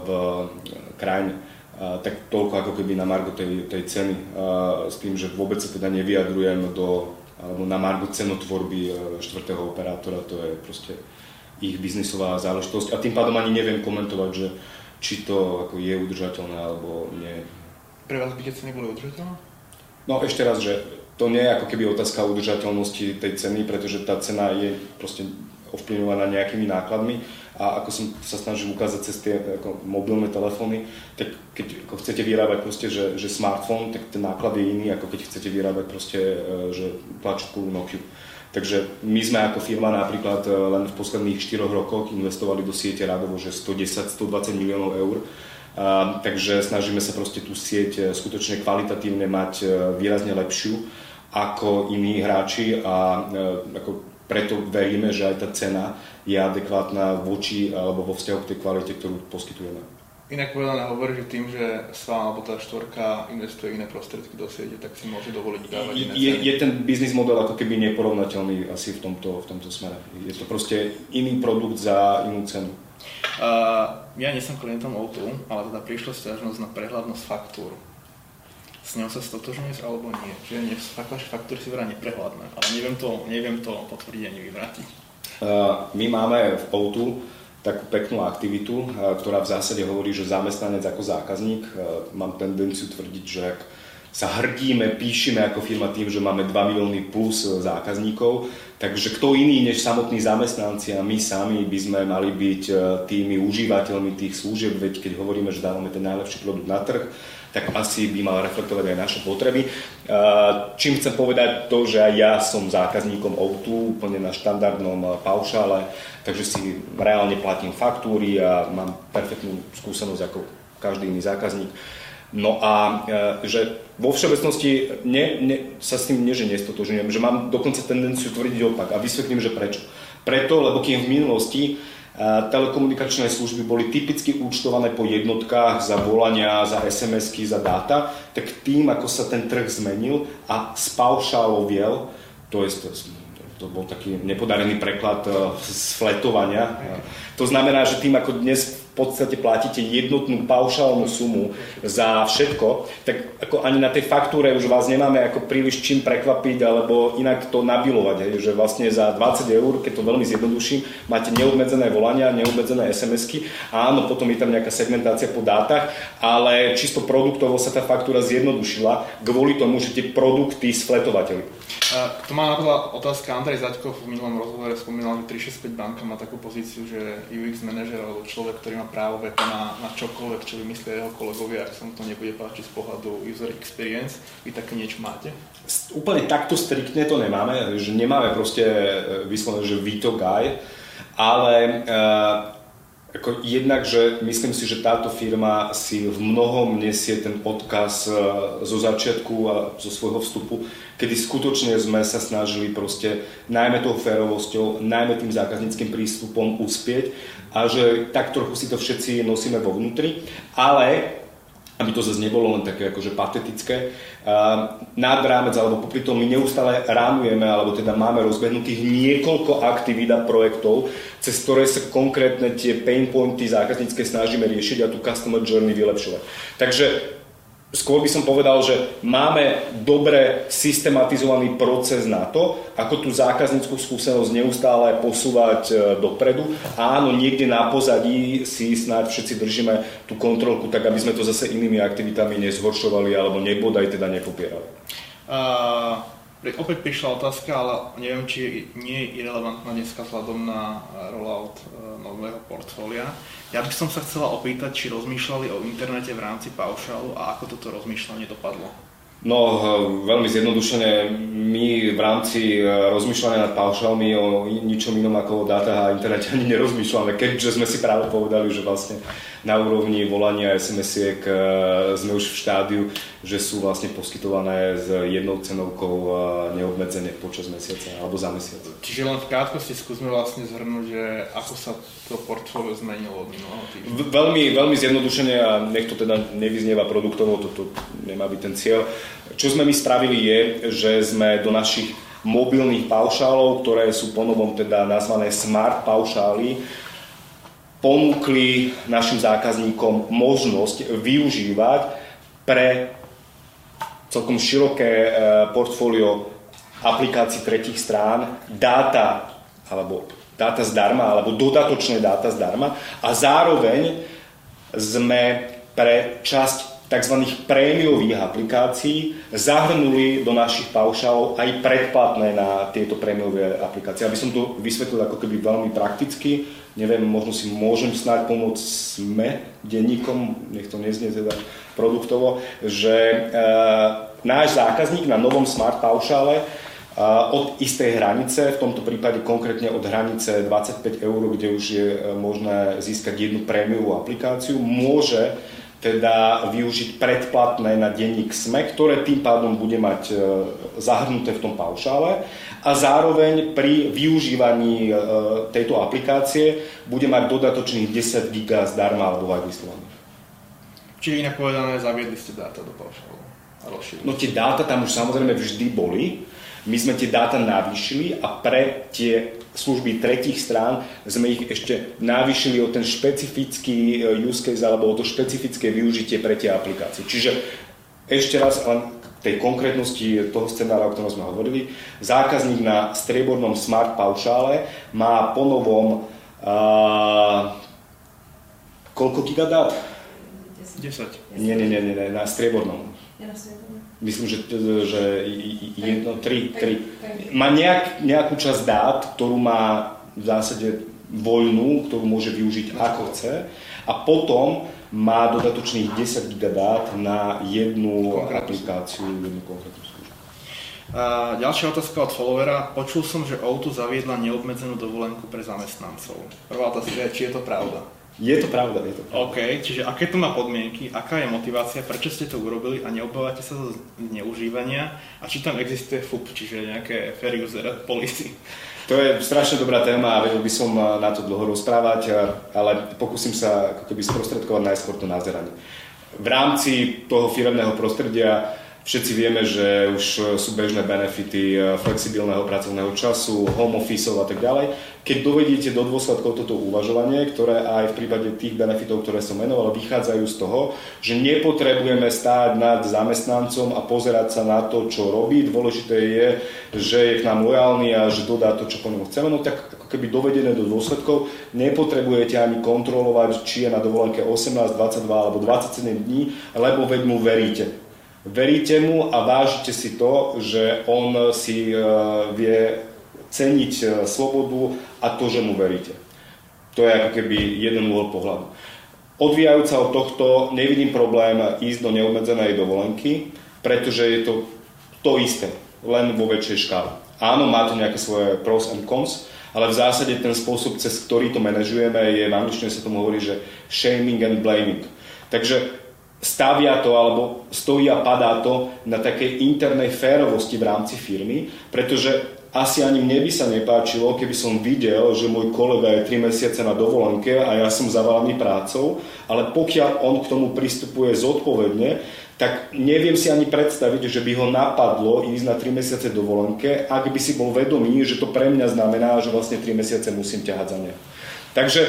v krajine. Tak toľko ako keby na margo tej, tej ceny, s tým, že vôbec sa teda nevyjadrujem do, alebo na margo cenotvorby štvrtého operátora, to je proste ich biznisová záležitosť a tým pádom ani neviem komentovať, že či to ako je udržateľné alebo nie. Pre vás by tie ceny boli udržateľné? No ešte raz, že to nie je ako keby otázka udržateľnosti tej ceny, pretože tá cena je proste ovplyvňovaná nejakými nákladmi a ako som sa snažil ukázať cez tie ako mobilné telefóny, tak keď ako chcete vyrábať proste, že, že smartfón, tak ten náklad je iný, ako keď chcete vyrábať proste, e, že tlačku Nokia. Takže my sme ako firma napríklad e, len v posledných 4 rokoch investovali do siete radovo, že 110-120 miliónov eur. Takže snažíme sa proste tú sieť e, skutočne kvalitatívne mať e, výrazne lepšiu ako iní hráči a ako preto veríme, že aj tá cena je adekvátna voči alebo vo vzťahu k tej kvalite, ktorú poskytujeme. Inak povedané hovorí, že tým, že SVA alebo tá štvorka investuje iné prostriedky do siete, tak si môže dovoliť dávať iné je, je ten biznis model ako keby neporovnateľný asi v tomto, v tomto smere. Je to proste iný produkt za inú cenu. Uh, ja nie som klientom O2, ale teda prišla stiažnosť na prehľadnosť faktúr. S ňou sa stotožňuješ alebo nie? Že nie, vaše faktúry si vrá neprehľadné, ale neviem to, neviem to potvrdiť ani vyvrátiť. Uh, my máme v O2 takú peknú aktivitu, eh, ktorá v zásade hovorí, že zamestnanec ako zákazník, eh, mám tendenciu tvrdiť, že ak sa hrdíme, píšime ako firma tým, že máme 2 milióny plus eh, zákazníkov, takže kto iný než samotní zamestnanci a my sami by sme mali byť tými užívateľmi tých služieb, veď keď hovoríme, že dávame ten najlepší produkt na trh, tak asi by mal reflektovať aj naše potreby. Čím chcem povedať to, že aj ja som zákazníkom O2 úplne na štandardnom paušále, takže si reálne platím faktúry a mám perfektnú skúsenosť ako každý iný zákazník. No a e, že vo všeobecnosti ne, ne, sa s tým nie, že nestotožňujem, že mám dokonca tendenciu tvrdiť opak a vysvetlím, že prečo. Preto, lebo kým v minulosti telekomunikačné služby boli typicky účtované po jednotkách za volania, za SMS-ky, za dáta, tak tým, ako sa ten trh zmenil a viel, to je to, to bol taký nepodarený preklad z fletovania, To znamená, že tým ako dnes podstate platíte jednotnú paušálnu sumu za všetko, tak ako ani na tej faktúre už vás nemáme ako príliš čím prekvapiť alebo inak to nabilovať, hej, že vlastne za 20 eur, keď to veľmi zjednoduším, máte neobmedzené volania, neobmedzené SMS-ky, áno, potom je tam nejaká segmentácia po dátach, ale čisto produktovo sa tá faktúra zjednodušila kvôli tomu, že tie produkty sfletovateľi. To má napríklad otázka, Andrej Zaďkov v minulom rozhovore spomínal, že 365 banka má takú pozíciu, že UX manažer alebo človek, ktorý má právo veto na, na čokoľvek, čo vymyslia jeho kolegovia, ak sa mu to nebude páčiť z pohľadu user experience. Vy také niečo máte? Úplne takto striktne to nemáme, že nemáme proste e, vyslovené, že Vito Guy, ale uh, ako jednak, že myslím si, že táto firma si v mnohom nesie ten odkaz e, zo začiatku a zo svojho vstupu, kedy skutočne sme sa snažili proste najmä tou férovosťou, najmä tým zákazníckým prístupom uspieť a že tak trochu si to všetci nosíme vo vnútri, ale aby to zase nebolo len také akože patetické. Nad rámec, alebo popri tom my neustále rámujeme, alebo teda máme rozbehnutých niekoľko aktivít a projektov, cez ktoré sa konkrétne tie pain pointy zákaznícke snažíme riešiť a tú customer journey vylepšovať. Takže skôr by som povedal, že máme dobre systematizovaný proces na to, ako tú zákazníckú skúsenosť neustále posúvať e, dopredu. Áno, niekde na pozadí si snáď všetci držíme tú kontrolku, tak aby sme to zase inými aktivitami nezhoršovali alebo nebodaj teda nepopierali. Uh... Opäť prišla otázka, ale neviem, či nie je irrelevantná dneska vzhľadom na rollout e, nového portfólia. Ja by som sa chcela opýtať, či rozmýšľali o internete v rámci paušálu a ako toto rozmýšľanie dopadlo. No, eh, veľmi zjednodušene, my v rámci eh, rozmýšľania nad paušálmi o ničom inom ako o dátach a internete ani nerozmýšľame, keďže sme si práve povedali, že vlastne na úrovni volania SMS-iek eh, sme už v štádiu, že sú vlastne poskytované s jednou cenovkou neobmedzene počas mesiaca alebo za mesiac. Čiže len v krátkosti skúsme vlastne zhrnúť, že ako sa to portfólio zmenilo od minulého týždňa. Veľmi, veľmi zjednodušene a nech to teda nevyznieva produktovo, toto nemá byť ten cieľ. Čo sme my spravili je, že sme do našich mobilných paušálov, ktoré sú ponovom teda nazvané smart paušály, ponúkli našim zákazníkom možnosť využívať pre celkom široké e, portfólio aplikácií tretich strán dáta alebo dáta zdarma alebo dodatočné dáta zdarma a zároveň sme pre časť tzv. prémiových aplikácií zahrnuli do našich paušálov aj predplatné na tieto prémiové aplikácie. Aby som to vysvetlil ako keby veľmi prakticky, neviem, možno si môžem snáď pomôcť sme denníkom, nech to neznie teda produktovo, že e, náš zákazník na novom smart paušále od istej hranice, v tomto prípade konkrétne od hranice 25 eur, kde už je e, možné získať jednu prémiovú aplikáciu, môže teda využiť predplatné na denník SME, ktoré tým pádom bude mať e, zahrnuté v tom paušále a zároveň pri využívaní e, tejto aplikácie bude mať dodatočných 10 GB zdarma alebo aj vyslovaných. Čiže inak povedané, zaviedli ste dáta do paušálu. No tie dáta tam už samozrejme vždy boli, my sme tie dáta navýšili a pre tie služby tretích strán sme ich ešte navýšili o ten špecifický e, use case alebo o to špecifické využitie pre tie aplikácie. Čiže ešte raz len tej konkrétnosti toho scenára, o ktorom sme hovorili. Zákazník na striebornom smart paušále má ponovom uh, koľko gigadát? 10. Nie, nie, nie, nie, na striebornom. Myslím, že, že jedno, tri, tri. Má nejak, nejakú časť dát, ktorú má v zásade voľnú, ktorú môže využiť ako chce a potom má dodatočných 10 GB dát na jednu aplikáciu, jednu konkrétnu službu. A ďalšia otázka od followera. Počul som, že Outu zaviedla neobmedzenú dovolenku pre zamestnancov. Prvá otázka je, či je to pravda. Je to pravda, je to pravda. OK, čiže aké to má podmienky, aká je motivácia, prečo ste to urobili a neobávate sa zo zneužívania a či tam existuje FUP, čiže nejaké fair user policy? To je strašne dobrá téma a vedel by som na to dlho rozprávať, ale pokúsim sa ako keby sprostredkovať najskôr to názeranie. V rámci toho firemného prostredia Všetci vieme, že už sú bežné benefity eh, flexibilného pracovného času, home office a tak ďalej. Keď dovediete do dôsledkov toto uvažovanie, ktoré aj v prípade tých benefitov, ktoré som menoval, vychádzajú z toho, že nepotrebujeme stáť nad zamestnancom a pozerať sa na to, čo robí. Dôležité je, že je k nám lojálny a že dodá to, čo po ňom chceme. No tak ako keby dovedené do dôsledkov, nepotrebujete ani kontrolovať, či je na dovolenke 18, 22 alebo 27 dní, lebo veď mu veríte veríte mu a vážite si to, že on si e, vie ceniť e, slobodu a to, že mu veríte. To je ako keby jeden môj pohľadu. Odvíjajúca od tohto nevidím problém ísť do neobmedzenej dovolenky, pretože je to to isté, len vo väčšej škále. Áno, má to nejaké svoje pros and cons, ale v zásade ten spôsob, cez ktorý to manažujeme, je v angličtine sa tomu hovorí, že shaming and blaming. Takže stavia to alebo stojí a padá to na takej internej férovosti v rámci firmy, pretože asi ani mne by sa nepáčilo, keby som videl, že môj kolega je 3 mesiace na dovolenke a ja som zavalaný prácou, ale pokiaľ on k tomu pristupuje zodpovedne, tak neviem si ani predstaviť, že by ho napadlo ísť na 3 mesiace dovolenke, ak by si bol vedomý, že to pre mňa znamená, že vlastne 3 mesiace musím ťahať za ne. Takže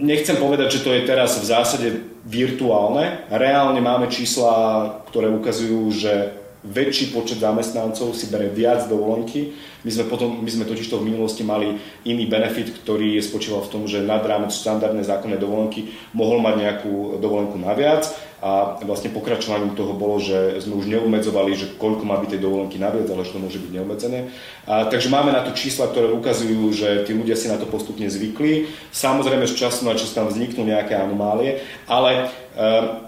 nechcem povedať, že to je teraz v zásade virtuálne. Reálne máme čísla, ktoré ukazujú, že väčší počet zamestnancov si bere viac dovolenky. My sme, potom, my sme totiž to v minulosti mali iný benefit, ktorý spočíval v tom, že nad rámec štandardné zákonné dovolenky mohol mať nejakú dovolenku naviac a vlastne pokračovaním toho bolo, že sme už neumedzovali, že koľko má byť tej dovolenky naviac, ale že to môže byť neobmedzené. A, takže máme na to čísla, ktoré ukazujú, že tí ľudia si na to postupne zvykli. Samozrejme, z času na čas tam vzniknú nejaké anomálie, ale e,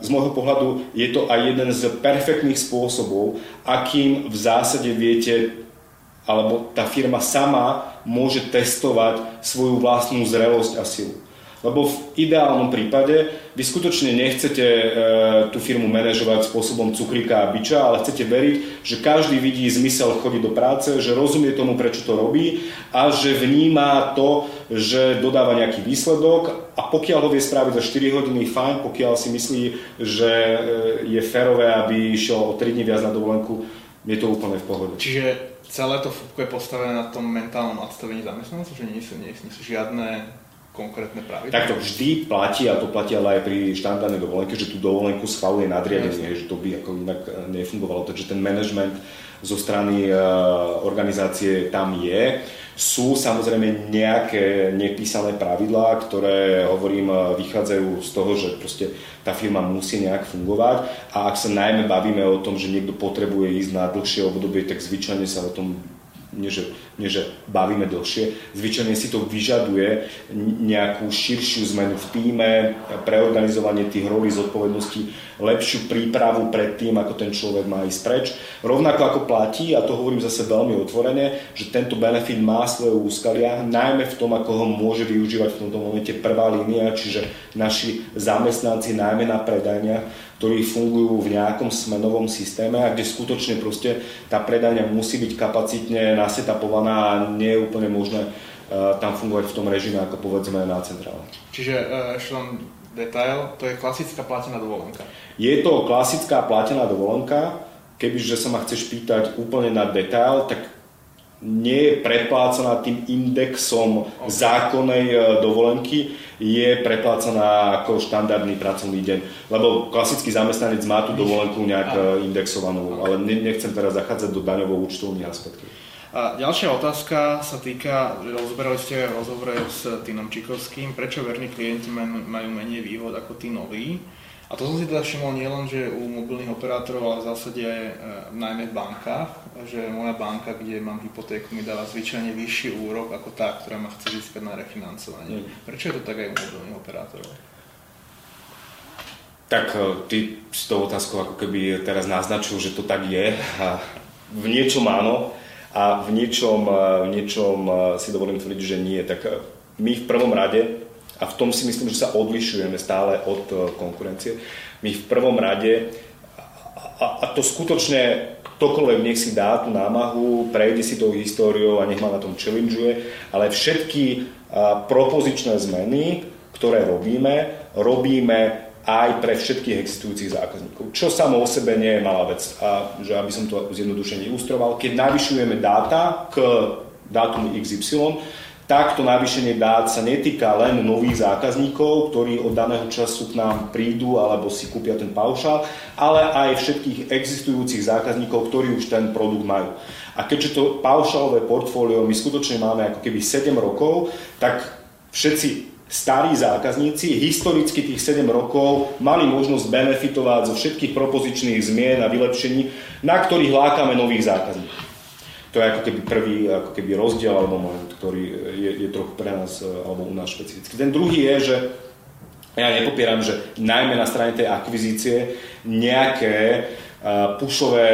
z môjho pohľadu je to aj jeden z perfektných spôsobov, akým v zásade viete alebo tá firma sama môže testovať svoju vlastnú zrelosť a silu. Lebo v ideálnom prípade vy skutočne nechcete e, tú firmu manažovať spôsobom cukrika a biča, ale chcete veriť, že každý vidí zmysel chodiť do práce, že rozumie tomu, prečo to robí a že vníma to, že dodáva nejaký výsledok a pokiaľ ho vie spraviť za 4 hodiny, fajn, pokiaľ si myslí, že e, je férové, aby išiel o 3 dní viac na dovolenku, je to úplne v pohode. Čiže celé to je postavené na tom mentálnom nastavení zamestnancov, že nie sú, nie sú žiadne konkrétne pravidla? Tak to vždy platí a to platí ale aj pri štandardnej dovolenke, že tú dovolenku schvaluje nadriadenie, že to by ako inak eh, nefungovalo. Takže ten management zo strany uh, organizácie tam je. Sú samozrejme nejaké nepísané pravidlá, ktoré, hovorím, eh, vychádzajú z toho, že proste tá firma musí nejak fungovať a ak sa najmä bavíme o tom, že niekto potrebuje ísť na dlhšie obdobie, tak zvyčajne sa o tom nie že, nie že bavíme dlhšie, zvyčajne si to vyžaduje nejakú širšiu zmenu v týme, preorganizovanie tých rolí zodpovedností, lepšiu prípravu pred tým, ako ten človek má ísť preč. Rovnako ako platí, a to hovorím zase veľmi otvorene, že tento benefit má svoje úskalia, najmä v tom, ako ho môže využívať v tomto momente prvá línia, čiže naši zamestnanci najmä na predajniach, ktorí fungujú v nejakom smenovom systéme a kde skutočne proste tá predajňa musí byť kapacitne nasetapovaná a nie je úplne možné uh, tam fungovať v tom režime ako povedzme na centrále. Čiže uh, ešte len detail, to je klasická platená dovolenka. Je to klasická platená dovolenka, kebyže sa ma chceš pýtať úplne na detail, tak nie je predplácaná tým indexom okay. zákonnej e, dovolenky, je preplácaná ako štandardný pracovný deň. Lebo klasický zamestnanec má tú dovolenku nejak indexovanú, ale nechcem teraz zachádzať do daňovo-účtovných aspektov. A ďalšia otázka sa týka, rozberali ste aj rozhovore s Týnom Čikovským, prečo verní klienti majú menej výhod ako tí noví. A to som si teda všimol nielen, že u mobilných operátorov, ale v zásade e, najmä v bankách, že moja banka, kde mám hypotéku, mi dáva zvyčajne vyšší úrok ako tá, ktorá ma chce získať na refinancovanie. Mm. Prečo je to tak aj u mobilných operátorov? Tak e, ty s tou otázkou ako keby teraz naznačil, že to tak je. A v niečom áno a v niečom, e, v niečom e, si dovolím tvrdiť, že nie. Tak my v prvom rade a v tom si myslím, že sa odlišujeme stále od e, konkurencie. My v prvom rade, a, a to skutočne ktokoľvek nech si dá tú námahu, prejde si tou históriou a nech ma na tom challengeuje, ale všetky propozičné zmeny, ktoré robíme, robíme aj pre všetkých existujúcich zákazníkov. Čo samo o sebe nie je malá vec. A že aby som to zjednodušene ilustroval, keď navyšujeme dáta k dátumu XY, takto navýšenie dát sa netýka len nových zákazníkov, ktorí od daného času k nám prídu alebo si kúpia ten paušál, ale aj všetkých existujúcich zákazníkov, ktorí už ten produkt majú. A keďže to paušálové portfólio my skutočne máme ako keby 7 rokov, tak všetci starí zákazníci historicky tých 7 rokov mali možnosť benefitovať zo všetkých propozičných zmien a vylepšení, na ktorých lákame nových zákazníkov. To je ako keby prvý ako keby rozdiel alebo moment, ktorý je, je trochu pre nás e, alebo u nás špecifický. Ten druhý je, že ja nepopieram, že najmä na strane tej akvizície nejaké uh, pušové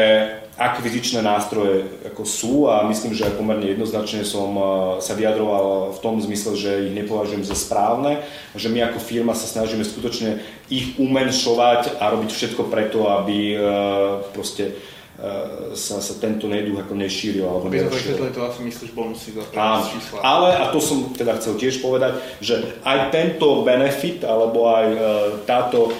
akvizičné nástroje ako sú a myslím, že pomerne jednoznačne som uh, sa vyjadroval v tom zmysle, že ich nepovažujem za správne, že my ako firma sa snažíme skutočne ich umenšovať a robiť všetko preto, aby uh, proste E, sa, sa tento neduch ako nešíril. Alebo Aby sme to asi myslíš bonusy za čísla. Ale, a to som teda chcel tiež povedať, že aj tento benefit, alebo aj e, táto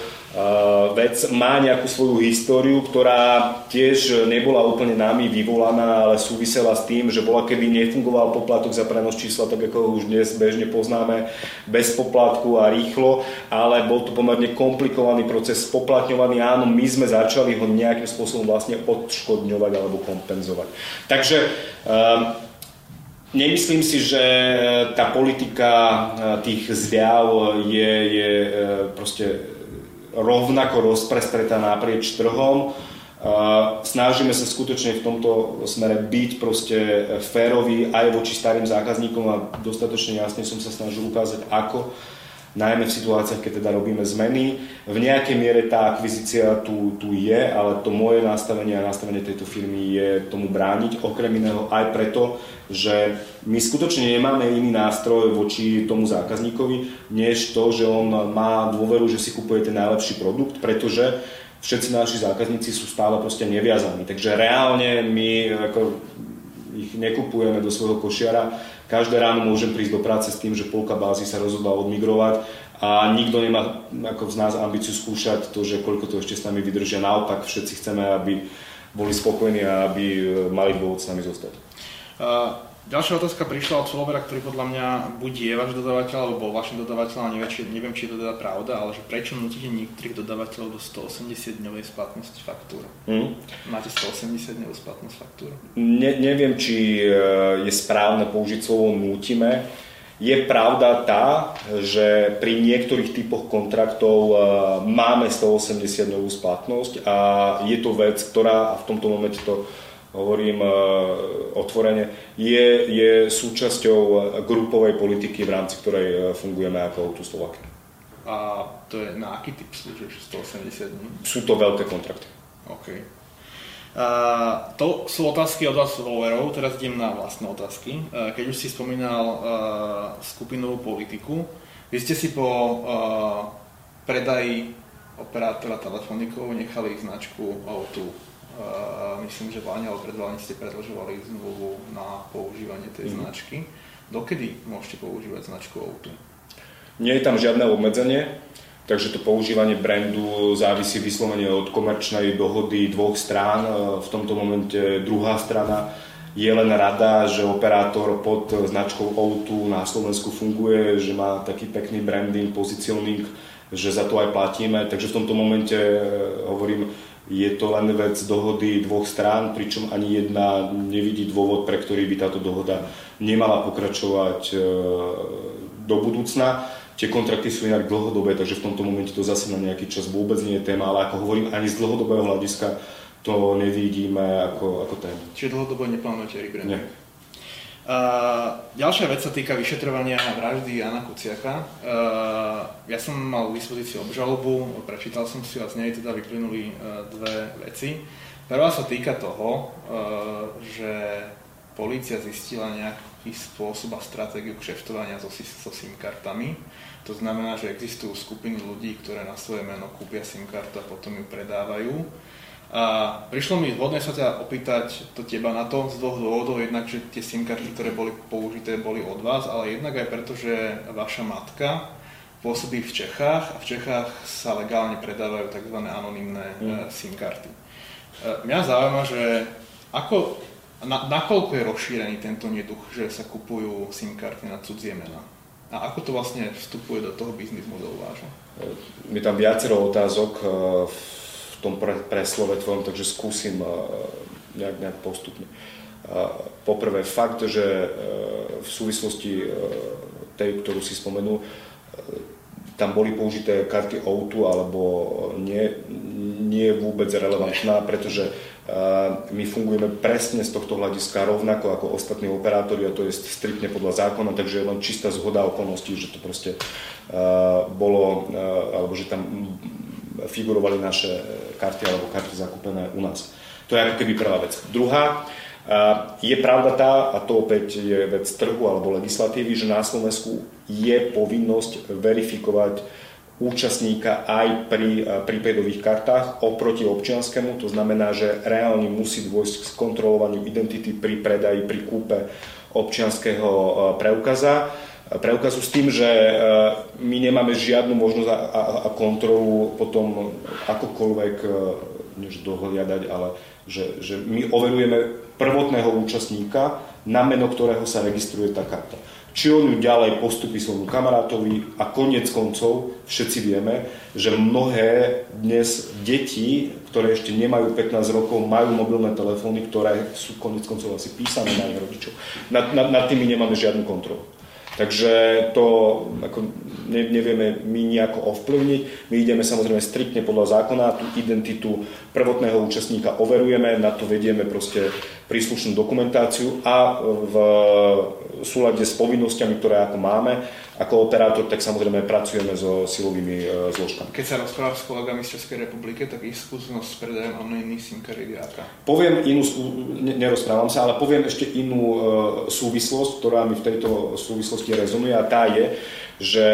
vec má nejakú svoju históriu, ktorá tiež nebola úplne nami vyvolaná, ale súvisela s tým, že bola keby nefungoval poplatok za prenos čísla, tak ako ho už dnes bežne poznáme, bez poplatku a rýchlo, ale bol to pomerne komplikovaný proces spoplatňovaný. Áno, my sme začali ho nejakým spôsobom vlastne odškodňovať alebo kompenzovať. Takže um, Nemyslím si, že tá politika eh, tých zľav je, je proste rovnako rozprestretá naprieč trhom. Snažíme sa skutočne v tomto smere byť proste férový aj voči starým zákazníkom a dostatočne jasne som sa snažil ukázať, ako najmä v situáciách, keď teda robíme zmeny. V nejakej miere tá akvizícia tu, tu je, ale to moje nastavenie a nastavenie tejto firmy je tomu brániť, okrem iného aj preto, že my skutočne nemáme iný nástroj voči tomu zákazníkovi, než to, že on má dôveru, že si kupuje ten najlepší produkt, pretože všetci naši zákazníci sú stále proste neviazaní. Takže reálne my ako ich nekupujeme do svojho košiara, Každé ráno môžem prísť do práce s tým, že polka bázy sa rozhodla odmigrovať a nikto nemá ako z nás ambíciu skúšať to, že koľko to ešte s nami vydržia. Naopak všetci chceme, aby boli spokojní a aby mali dôvod s nami zostať. Uh, Ďalšia otázka prišla od followera, ktorý podľa mňa buď je váš dodavateľ, alebo bol vašim dodavateľom, neviem, či, neviem, či je to teda pravda, ale že prečo nutíte niektorých dodavateľov do 180 dňovej splatnosti faktúr? Mm. Máte 180 dňovú splatnosť faktúr? Ne, neviem, či e, je správne použiť slovo nútime. Je pravda tá, že pri niektorých typoch kontraktov e, máme 180 dňovú splatnosť a je to vec, ktorá v tomto momente to hovorím e, otvorene, je, je súčasťou grupovej politiky, v rámci ktorej e, fungujeme ako Auto Slovakia. A to je na aký typ služieb, 180 dní? Sú to veľké kontrakty. OK. Uh, to sú otázky od vás followerov, teraz idem na vlastné otázky. Uh, keď už si spomínal uh, skupinovú politiku, vy ste si po uh, predaji operátora telefonikov nechali značku Auto myslím, že v Lani alebo pred ste predlžovali zmluvu na používanie tej mm. značky. Dokedy môžete používať značku Outu? Nie je tam žiadne obmedzenie, takže to používanie brandu závisí vyslovene od komerčnej dohody dvoch strán. E, v tomto momente druhá strana je len rada, že operátor pod značkou Outu na Slovensku funguje, že má taký pekný branding, positioning, že za to aj platíme. Takže v tomto momente e, hovorím, je to len vec dohody dvoch strán, pričom ani jedna nevidí dôvod, pre ktorý by táto dohoda nemala pokračovať e, do budúcna. Tie kontrakty sú inak dlhodobé, takže v tomto momente to zase na nejaký čas vôbec nie je téma, ale ako hovorím, ani z dlhodobého hľadiska to nevidíme ako, ako téma. Čiže dlhodobo neplánujete rebranding? Nie. Uh, ďalšia vec sa týka vyšetrovania vraždy Jana Kuciaka. Uh, ja som mal v dispozícii obžalobu, prečítal som si a z nej teda vyplynuli uh, dve veci. Prvá sa týka toho, uh, že polícia zistila nejaký spôsob a stratégiu kšeftovania so, so SIM kartami. To znamená, že existujú skupiny ľudí, ktoré na svoje meno kúpia SIM kartu a potom ju predávajú a prišlo mi vhodné sa ťa opýtať to teba na to z dvoch dôvodov. Jednak, že tie SIM karty, ktoré boli použité, boli od vás, ale jednak aj preto, že vaša matka pôsobí v Čechách a v Čechách sa legálne predávajú tzv. anonimné mm. SIM karty. Mňa zaujíma, že ako, na, nakoľko je rozšírený tento neduch, že sa kupujú SIM karty na cudzie mená? A ako to vlastne vstupuje do toho biznis modelu vášho? Je tam viacero otázok v tom pre, preslove tvojom, takže skúsim nejak, nejak postupne. Poprvé fakt, že v súvislosti tej, ktorú si spomenul, tam boli použité karty O2 alebo nie, nie je vôbec relevantná, pretože my fungujeme presne z tohto hľadiska rovnako ako ostatní operátori a to je striktne podľa zákona, takže je len čistá zhoda okolností, že to proste bolo, alebo že tam figurovali naše karty alebo karty zakúpené u nás. To je ako keby prvá vec. Druhá, je pravda tá, a to opäť je vec trhu alebo legislatívy, že na Slovensku je povinnosť verifikovať účastníka aj pri prípadových kartách oproti občianskému. To znamená, že reálne musí dôjsť k kontrolovaniu identity pri predaji, pri kúpe občianského preukaza preukazu s tým, že my nemáme žiadnu možnosť a, kontrolu potom akokoľvek než dohliadať, ale že, že my overujeme prvotného účastníka, na meno ktorého sa registruje tá karta. Či on ju ďalej postupí svojmu kamarátovi a konec koncov všetci vieme, že mnohé dnes deti, ktoré ešte nemajú 15 rokov, majú mobilné telefóny, ktoré sú konec koncov asi písané na ich rodičov. Nad, nad, nad tými nemáme žiadnu kontrolu. Takže to ako ne, nevieme my nejako ovplyvniť. My ideme samozrejme striktne podľa zákona, tú identitu prvotného účastníka overujeme, na to vedieme proste príslušnú dokumentáciu a v súlade s povinnosťami, ktoré ako máme, ako operátor, tak samozrejme pracujeme so silovými e, zložkami. Keď sa rozprávaš s kolegami z Českej republiky, tak ich skúsenosť s predajom anonimných SIM kariet aká? Poviem inú, nerozprávam sa, ale poviem ešte inú e, súvislosť, ktorá mi v tejto súvislosti rezonuje a tá je, že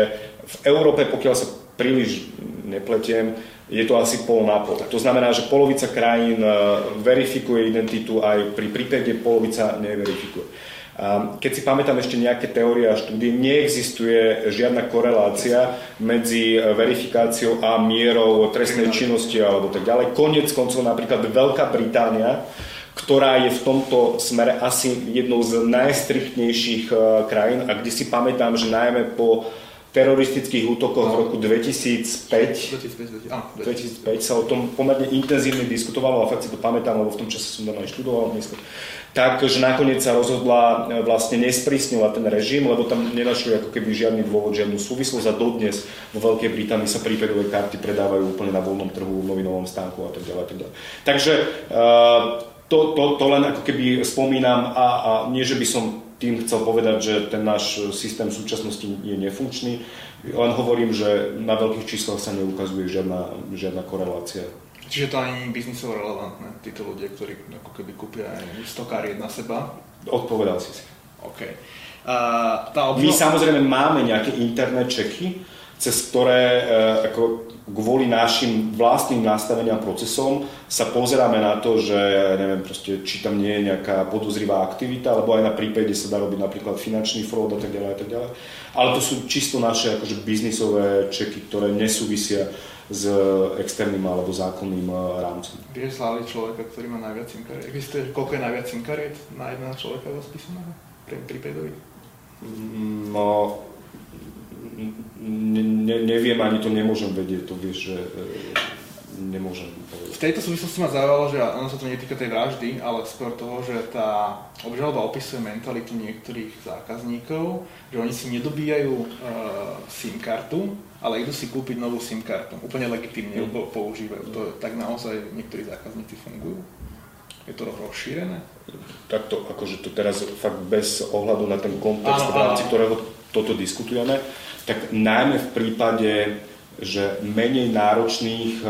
v Európe, pokiaľ sa príliš nepletiem, je to asi pol na pol. To znamená, že polovica krajín e, verifikuje identitu aj pri prípade, polovica neverifikuje. Keď si pamätám ešte nejaké teórie a štúdie, neexistuje žiadna korelácia medzi verifikáciou a mierou trestnej činnosti alebo tak ďalej. Konec koncov napríklad Veľká Británia, ktorá je v tomto smere asi jednou z najstriktnejších e, krajín a kde si pamätám, že najmä po teroristických útokoch no. v roku 2005, 2005, 2005 sa o tom pomerne intenzívne diskutovalo a fakt si to pamätám, lebo v tom čase som tam aj študoval dneska tak, že nakoniec sa rozhodla e, vlastne nesprísňovať ten režim, lebo tam nenašli ako keby žiadny dôvod, žiadnu súvislosť a dodnes vo Veľkej Británii sa prípadové karty predávajú úplne na voľnom trhu, v novinovom stánku a tak ďalej. Tak ďalej. Takže uh, to, to, to len ako keby spomínam a, a nie, že by som tým chcel povedať, že ten náš systém v súčasnosti je nefunkčný, len hovorím, že na veľkých číslach sa neukazuje žiadna, žiadna korelácia Čiže to ani biznisovo relevantné, títo ľudia, ktorí ako keby kúpia aj 100 kariet na seba? Odpovedal si si. OK. Uh, tá obžil... My samozrejme máme nejaké internet čeky, cez ktoré uh, ako kvôli našim vlastným nastaveniam procesom sa pozeráme na to, že neviem proste, či tam nie je nejaká podozrivá aktivita, alebo aj na prípade sa dá robiť napríklad finančný fraud a tak ďalej a tak ďalej. Ale to sú čisto naše akože biznisové čeky, ktoré nesúvisia s externým alebo zákonným eh, rámcom. Vieš zláliť človeka, ktorý má najviac SIM kariet? Existuje, koľko je najviac SIM kariet na jedného človeka pri prípadovi? Mm, no, ne, neviem, ani to nemôžem vedieť, to vieš, že eh, nemôžem povedať. V tejto súvislosti ma zaujalo, že ono sa to netýka tej vraždy, ale skôr toho, že tá obžaloba opisuje mentalitu niektorých zákazníkov, že oni si nedobíjajú uh, SIM kartu, ale idú si kúpiť novú SIM kartu. Úplne legitimne ju mm. používajú. To, tak naozaj niektorí zákazníci fungujú? Je to rozšírené? Takto, akože to teraz fakt bez ohľadu na ten kontext, v rámci ktorého toto diskutujeme, tak najmä v prípade že menej náročných, eh,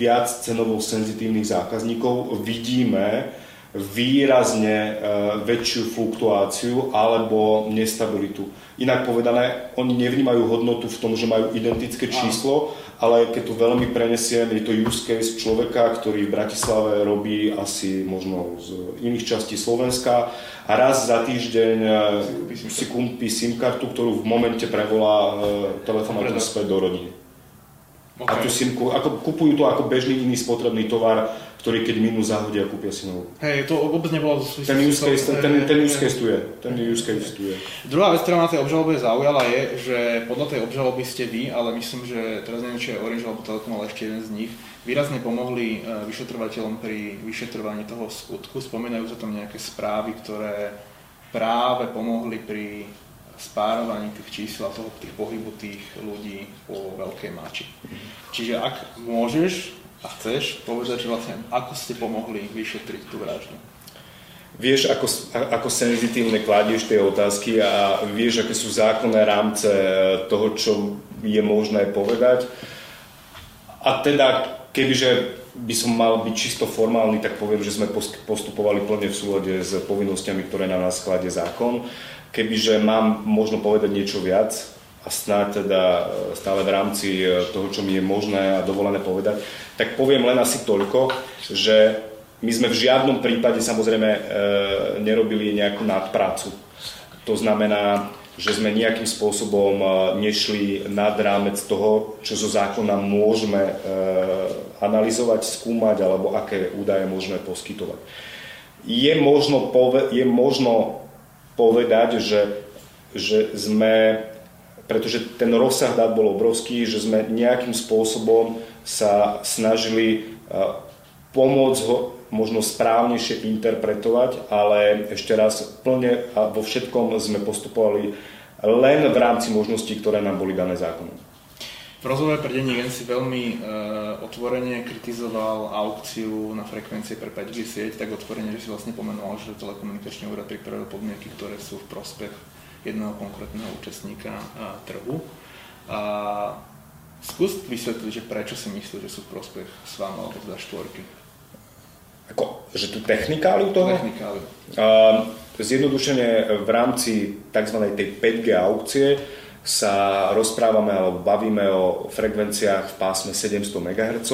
viac cenovo senzitívnych zákazníkov vidíme výrazne eh, väčšiu fluktuáciu alebo nestabilitu. Inak povedané, oni nevnímajú hodnotu v tom, že majú identické číslo, ale keď to veľmi prenesiem, je to use case človeka, ktorý v Bratislave robí asi možno z iných častí Slovenska a raz za týždeň si kúpi, si kúpi SIM kartu, ktorú v momente prevolá e, telefonátom späť do rodiny. Okay. A tú simku, ako, kupujú to ako bežný iný spotrebný tovar, ktorý keď minú zahodia, kúpia si novú. Hej, to vôbec nebolo... Ten use case, ten, ten, ten use case tu je. Ten use case tu je. Druhá vec, ktorá ma tej obžalobe zaujala je, že podľa tej obžaloby ste vy, ale myslím, že teraz neviem, či je Orange alebo Telekom, ale ešte jeden z nich, výrazne pomohli e, vyšetrovateľom pri vyšetrovaní toho skutku. Spomínajú sa tam nejaké správy, ktoré práve pomohli pri spárovaní tých čísel a toho, tých pohybu tých ľudí po Veľkej Máči. Čiže ak môžeš a chceš povedať, že vlastne ako ste pomohli vyšetriť tú vraždu. Vieš, ako, ako senzitívne kladieš tie otázky a vieš, aké sú zákonné rámce toho, čo je možné povedať. A teda, kebyže by som mal byť čisto formálny, tak poviem, že sme postupovali plne v súlade s povinnosťami, ktoré na nás skladie zákon. Kebyže mám možno povedať niečo viac, a snáď teda e, stále v rámci e, toho, čo mi je možné a dovolené povedať, tak poviem len asi toľko, že my sme v žiadnom prípade samozrejme e, nerobili nejakú nadprácu. To znamená, že sme nejakým spôsobom nešli nad rámec toho, čo zo zákona môžeme analyzovať, skúmať alebo aké údaje môžeme poskytovať. Je možno, pove- je možno povedať, že, že sme, pretože ten rozsah dát bol obrovský, že sme nejakým spôsobom sa snažili pomôcť ho možno správnejšie interpretovať, ale ešte raz plne a vo všetkom sme postupovali len v rámci možností, ktoré nám boli dané zákonom. V rozhovore pre denní Gen si veľmi e, otvorene kritizoval aukciu na frekvencie pre 5G sieť, tak otvorene, že si vlastne pomenoval, že telekomunikačný úrad pripravil podmienky, ktoré sú v prospech jedného konkrétneho účastníka trhu. A skús vysvetliť, že prečo si myslíš, že sú v prospech s vami alebo teda štvorky. Ako, že tu technikáliu toho? Technikáliu. Uh, zjednodušene v rámci tzv. tej 5G aukcie sa rozprávame alebo bavíme o frekvenciách v pásme 700 MHz,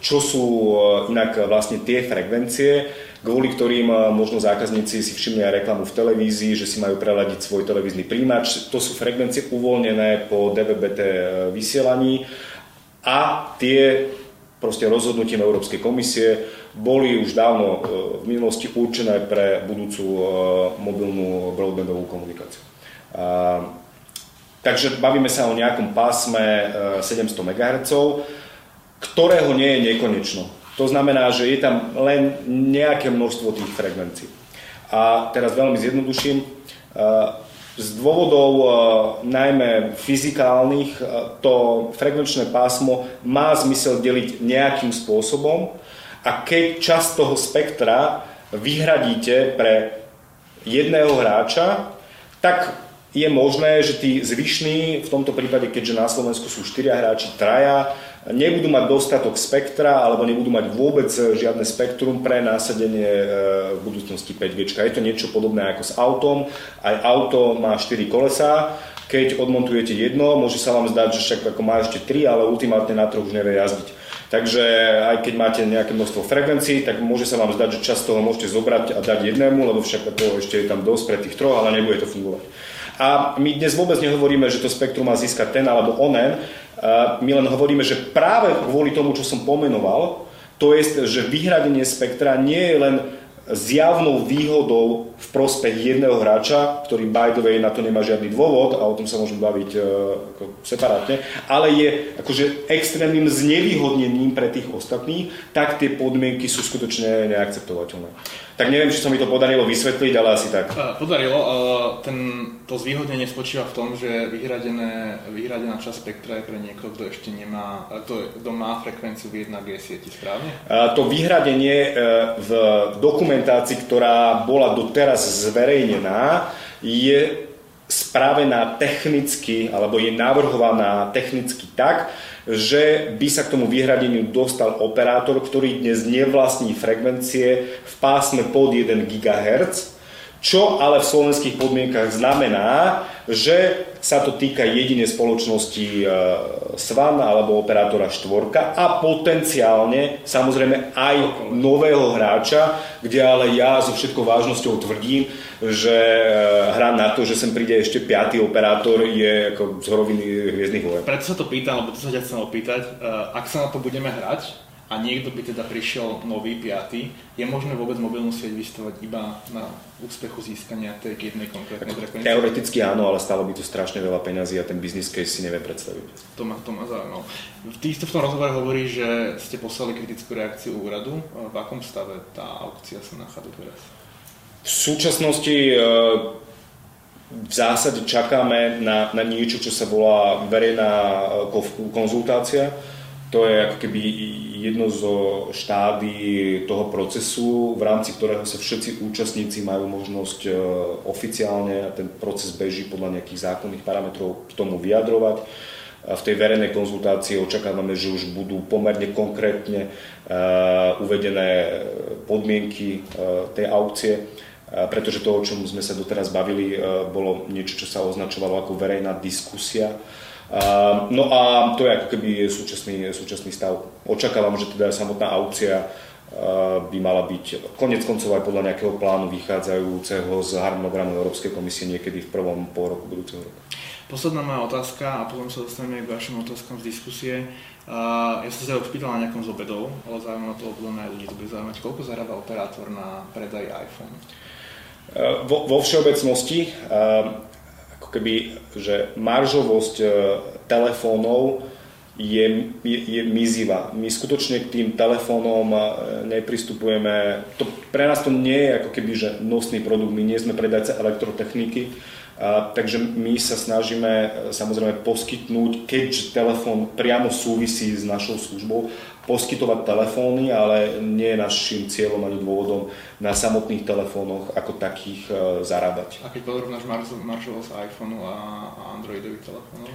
čo sú e, inak vlastne tie frekvencie, kvôli ktorým e, možno zákazníci si všimli aj reklamu v televízii, že si majú preladiť svoj televízny príjimač. To sú frekvencie uvoľnené po DVBT e, vysielaní a tie proste rozhodnutím Európskej komisie boli už dávno v minulosti určené pre budúcu mobilnú broadbandovú komunikáciu. Takže bavíme sa o nejakom pásme 700 e, MHz, ktorého nie je nekonečno. To znamená, že je tam len nejaké množstvo tých frekvencií. A teraz veľmi zjednoduším, e, z dôvodov e, najmä fyzikálnych to frekvenčné pásmo má zmysel deliť nejakým spôsobom a keď časť toho spektra vyhradíte pre jedného hráča, tak je možné, že tí zvyšní, v tomto prípade, keďže na Slovensku sú štyria hráči, traja, nebudú mať dostatok spektra alebo nebudú mať vôbec žiadne spektrum pre násadenie e, v budúcnosti 5G. Je to niečo podobné ako s autom. Aj auto má 4 kolesá, keď odmontujete jedno, môže sa vám zdať, že však ako má ešte 3, ale ultimátne na troch už nevie jazdiť. Takže aj keď máte nejaké množstvo frekvencií, tak môže sa vám zdať, že čas toho môžete zobrať a dať jednému, lebo však ako ešte je tam dosť pre tých troch, ale nebude to fungovať. A my dnes vôbec nehovoríme, že to spektrum má získať ten alebo onen. My len hovoríme, že práve kvôli tomu, čo som pomenoval, to je, že vyhradenie spektra nie je len zjavnou výhodou v prospech jedného hráča, ktorý by the way na to nemá žiadny dôvod a o tom sa môžeme baviť uh, ako separátne, ale je akože extrémnym znevýhodnením pre tých ostatných, tak tie podmienky sú skutočne neakceptovateľné. Tak neviem, či sa mi to podarilo vysvetliť, ale asi tak. Podarilo. Ten, to zvýhodnenie spočíva v tom, že vyhradené, vyhradená časť spektra je pre niekoho, kto ešte nemá, kto, kto má frekvenciu v 1G sieti, správne? To vyhradenie e, v dokumentácii, ktorá bola doteraz zverejnená, je spravená technicky, alebo je navrhovaná technicky tak, že by sa k tomu vyhradeniu dostal operátor, ktorý dnes nevlastní frekvencie v pásme pod 1 GHz, čo ale v slovenských podmienkach znamená, že sa to týka jedine spoločnosti e, Svan alebo operátora Štvorka a potenciálne samozrejme aj nového hráča, kde ale ja so všetkou vážnosťou tvrdím, že e, hra na to, že sem príde ešte piatý operátor je ako z horoviny hviezdnych vojen. Preto sa to pýtam, lebo to sa ťa chcem opýtať. Ak sa na to budeme hrať, a niekto by teda prišiel nový, piatý, je možné vôbec mobilnú sieť vystavať iba na úspechu získania tej jednej konkrétnej frekvencie? Teoreticky áno, ale stalo by to strašne veľa peňazí a ten business case si nevie predstaviť. To ma, to ma zaujímalo. Ty v tom rozhovore hovorí, že ste poslali kritickú reakciu úradu. V akom stave tá aukcia sa nachádza teraz? V súčasnosti e, v zásade čakáme na, na niečo, čo sa volá verejná e, konzultácia. To je ako keby jedno zo štádí toho procesu, v rámci ktorého sa všetci účastníci majú možnosť e, oficiálne, a ten proces beží podľa nejakých zákonných parametrov, k tomu vyjadrovať. V tej verejnej konzultácii očakávame, že už budú pomerne konkrétne uh, uvedené podmienky uh, tej aukcie, pretože to, o čom sme sa doteraz bavili, bolo niečo, čo sa označovalo ako verejná diskusia no a to je ako keby súčasný, súčasný stav. Očakávam, že teda samotná aukcia ehm, by mala byť konec koncov aj podľa nejakého plánu vychádzajúceho z harmonogramu Európskej komisie niekedy v prvom pol roku budúceho roku. Posledná moja otázka a potom sa dostaneme k vašim otázkam z diskusie. Uh, ja som sa už pýtal na nejakom z obedov, ale zaujímavé to obedov aj ľudí to bude zaujímať. Koľko zarába operátor na predaj iPhone? Uh, vo, vo všeobecnosti uh, keby, že maržovosť e, telefónov je, je, je mizivá. My skutočne k tým telefónom e, nepristupujeme, to, pre nás to nie je ako keby, že nosný produkt, my nie sme predajca elektrotechniky, a, takže my sa snažíme e, samozrejme poskytnúť, keďže telefón priamo súvisí s našou službou, poskytovať telefóny, ale nie je našim cieľom ani dôvodom na samotných telefónoch ako takých uh, zarábať. A keď porovnáš maržovosť iPhoneu a, a Androidových telefónov?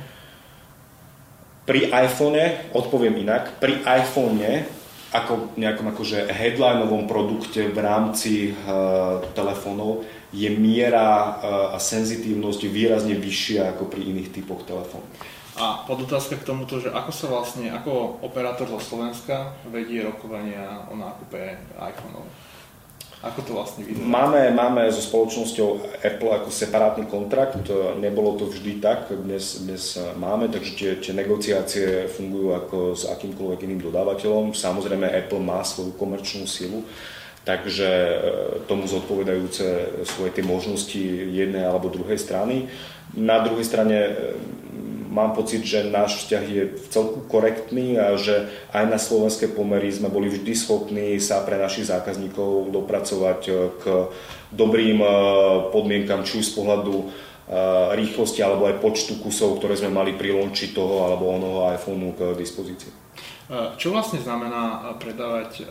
Pri iPhone, odpoviem inak, pri iPhone ako nejakom akože headlineovom produkte v rámci uh, telefónov je miera uh, a senzitívnosť výrazne vyššia ako pri iných typoch telefónov. A podotázka k tomuto, že ako sa vlastne, ako operátor zo Slovenska vedie rokovania o nákupe iPhoneov? Ako to vlastne vyzerá? Máme, máme so spoločnosťou Apple ako separátny kontrakt, nebolo to vždy tak, dnes, dnes máme, takže tie, tie negociácie fungujú ako s akýmkoľvek iným dodávateľom. Samozrejme Apple má svoju komerčnú silu, takže e, tomu zodpovedajúce svoje tie možnosti jednej alebo druhej strany. Na druhej strane mám pocit, že náš vzťah je v celku korektný a že aj na slovenské pomery sme boli vždy schopní sa pre našich zákazníkov dopracovať eh, k dobrým eh, podmienkam, či už z pohľadu eh, rýchlosti alebo aj počtu kusov, ktoré sme mali pri launchi toho alebo onoho iPhoneu k dispozícii. Čo vlastne znamená predávať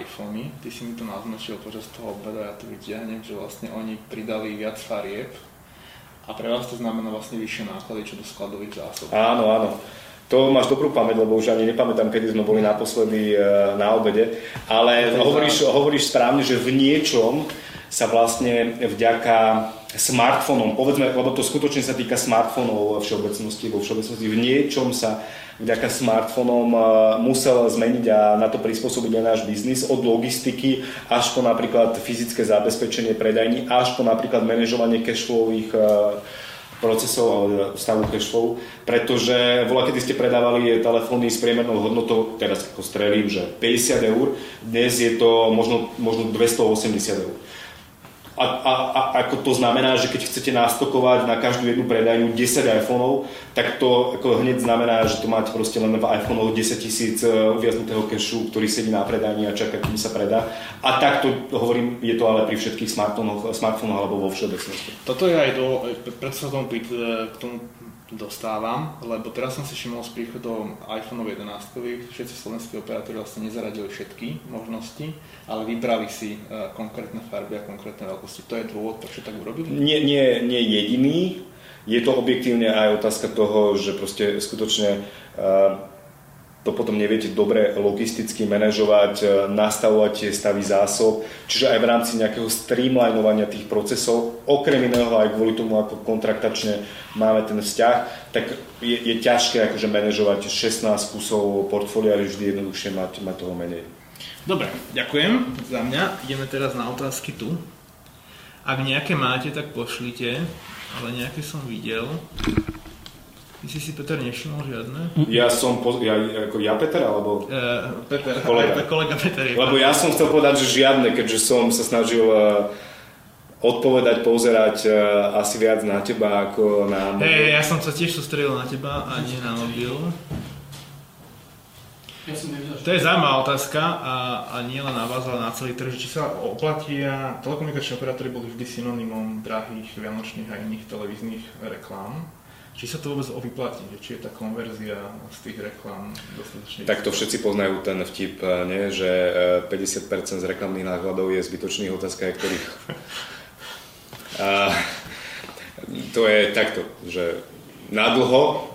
iPhony? Ty si mi to naznačil počas toho obeda, ja to vyťahnem, že vlastne oni pridali viac farieb a pre vás to znamená vlastne vyššie náklady čo do skladových zásob. Áno, áno. To máš dobrú pamäť, lebo už ani nepamätám, kedy sme boli naposledy e, na obede. Ale hovoríš, hovoríš správne, že v niečom sa vlastne vďaka smartfónom, povedzme, lebo to skutočne sa týka smartfónov vo všeobecnosti, vo všeobecnosti v niečom sa vďaka smartfónom musel zmeniť a na to prispôsobiť aj náš biznis od logistiky až po napríklad fyzické zabezpečenie predajní, až po napríklad manažovanie cashflowých eh, procesov alebo stavu cashflow, pretože voľa, kedy ste predávali telefóny s priemernou hodnotou, teraz ako strelím, že 50 eur, dnes je to možno, možno 280 eur. A, a, a ako to znamená, že keď chcete nastokovať na každú jednu predajňu 10 iPhoneov, tak to ako hneď znamená, že to máte proste len v iPhoneoch 10 tisíc e, uviaznutého cachu, ktorý sedí na predajni a čaká, kým sa predá. A takto hovorím, je to ale pri všetkých smartfónoch, alebo vo všeobecnosti. Toto je aj do, preto sa tomu, k tomu dostávam, lebo teraz som si všimol s príchodom iPhone 11, všetci slovenskí operátori vlastne nezaradili všetky možnosti, ale vybrali si uh, konkrétne farby a konkrétne veľkosti. To je dôvod, prečo tak urobili? Nie, nie, nie jediný. Je to objektívne aj otázka toho, že proste skutočne uh, to potom neviete dobre logisticky manažovať, e, nastavovať tie stavy zásob, čiže aj v rámci nejakého streamlinovania tých procesov, okrem iného aj kvôli tomu, ako kontraktačne máme ten vzťah, tak je, je ťažké akože manažovať 16 kusov portfólia, ale vždy jednoduchšie mať, mať toho menej. Dobre, ďakujem za mňa. Ideme teraz na otázky tu. Ak nejaké máte, tak pošlite, ale nejaké som videl. Ty si si, Peter, nevšimol žiadne? Ja som, po, ja, ako ja Peter, alebo... Uh, Peter, Kolega. aj [laughs] kolega Peter je. Lebo ja som chcel povedať, že žiadne, keďže som sa snažil uh, odpovedať, pozerať uh, asi viac na teba ako na... mobil. Hej, ja som sa tiež sústredil na teba a nie na mobil. Ja som nevidel, že... To je zaujímavá otázka a, a nie len na vás, ale na celý trh, že či sa oplatia, telekomunikační operátori boli vždy synonymom drahých vianočných a iných televíznych reklám. Či sa to vôbec vyplatí, že či je tá konverzia z tých reklám dostatočne... Tak to všetci poznajú ten vtip, uh, nie? že uh, 50% z reklamných nákladov je zbytočných otázka, ktorých... Uh, [laughs] to je takto, že na dlho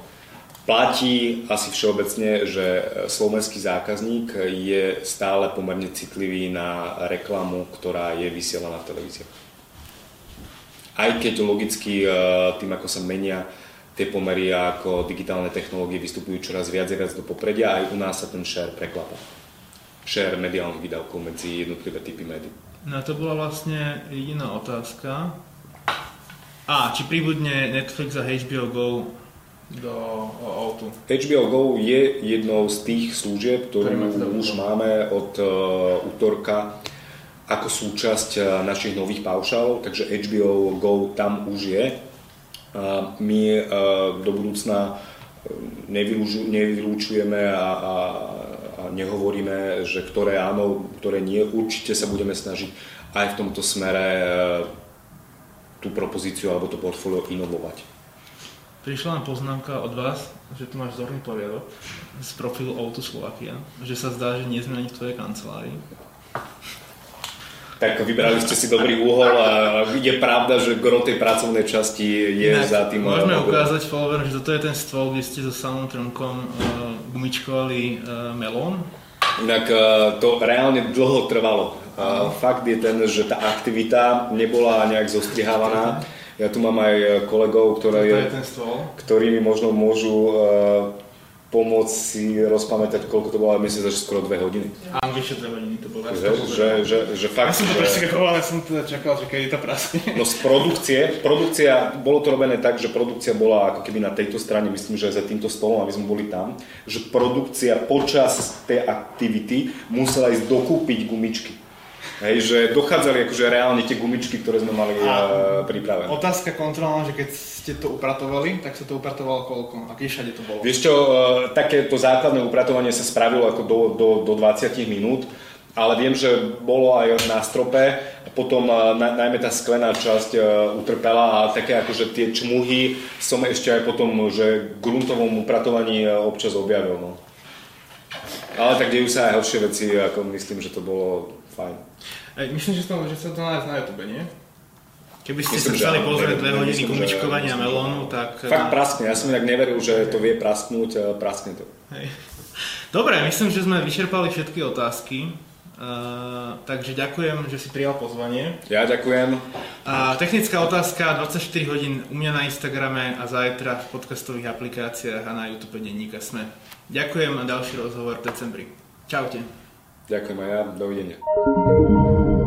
platí asi všeobecne, že slovenský zákazník je stále pomerne citlivý na reklamu, ktorá je vysielaná v televízii. Aj keď logicky tým, ako sa menia tie pomery a ako digitálne technológie vystupujú čoraz viac a viac do popredia, aj u nás sa ten share preklapa. Share mediálnych výdavkov medzi jednotlivé typy médií. No to bola vlastne jediná otázka. A, či príbudne Netflix a HBO Go do autu. HBO Go je jednou z tých služieb, ktorú už máme od uh, útorka ako súčasť uh, našich nových paušálov, takže HBO Go tam už je. Uh, my uh, do budúcna nevylúču, nevylúčujeme a, a, a nehovoríme, že ktoré áno, ktoré nie. Určite sa budeme snažiť aj v tomto smere uh, tú propozíciu alebo to portfólio inovovať. Prišla nám poznámka od vás, že tu máš vzorný poriadok z profilu Auto Slovakia, že sa zdá, že nie sme ani v tvojej kancelárii. Tak vybrali ste si dobrý úhol a je pravda, že gro tej pracovnej časti je Inak za tým. Môžeme mobilom. ukázať followerom, že toto je ten stôl, kde ste so Salom Trnkom uh, gumičkovali uh, melón. Inak eh, to reálne dlho trvalo. A Fakt je ten, že tá aktivita nebola nejak zostrihávaná. Ja tu mám aj kolegov, ktoré, je ten stôl. ktorí mi možno môžu eh, pomôcť si rozpamätať, koľko to bolo, ale myslím, že skoro dve hodiny. Áno, vyše dve hodiny to bolo. Ja Že, že, že, že ja fakt, som to že... ja som teda čakal, že kedy to praskne. No z produkcie, produkcia, bolo to robené tak, že produkcia bola ako keby na tejto strane, myslím, že za týmto stolom, aby sme boli tam, že produkcia počas tej aktivity musela ísť dokúpiť gumičky. Hej, že dochádzali akože reálne tie gumičky, ktoré sme mali A- uh, pripravené. Otázka kontrolná, že keď ste to upratovali, tak sa to upratovalo koľko? A kde všade to bolo? Vieš čo, uh, takéto základné upratovanie sa spravilo ako do, do, do 20 minút, ale viem, že bolo aj na strope, a potom uh, na, najmä tá sklená časť utrpela a také akože tie čmuhy som ešte aj potom, že gruntovom upratovaní občas objavil. No. Ale tak dejú sa aj horšie veci, ako myslím, že to bolo fajn. Ej, myslím, že, to, že sa to nájsť na YouTube, nie? Keby ste Myslím, sa chceli pozrieť dve hodiny gumičkovania melónu, tak... Fakt praskne, ja som inak neveril, že to vie prasknúť, ale praskne to. Hej. Dobre, myslím, že sme vyčerpali všetky otázky. Uh, takže ďakujem, že si prijal pozvanie. Ja ďakujem. A technická otázka 24 hodín u mňa na Instagrame a zajtra v podcastových aplikáciách a na YouTube denníka Sme. Ďakujem a ďalší rozhovor v decembri. Čaute. Ďakujem aj ja, dovidenia.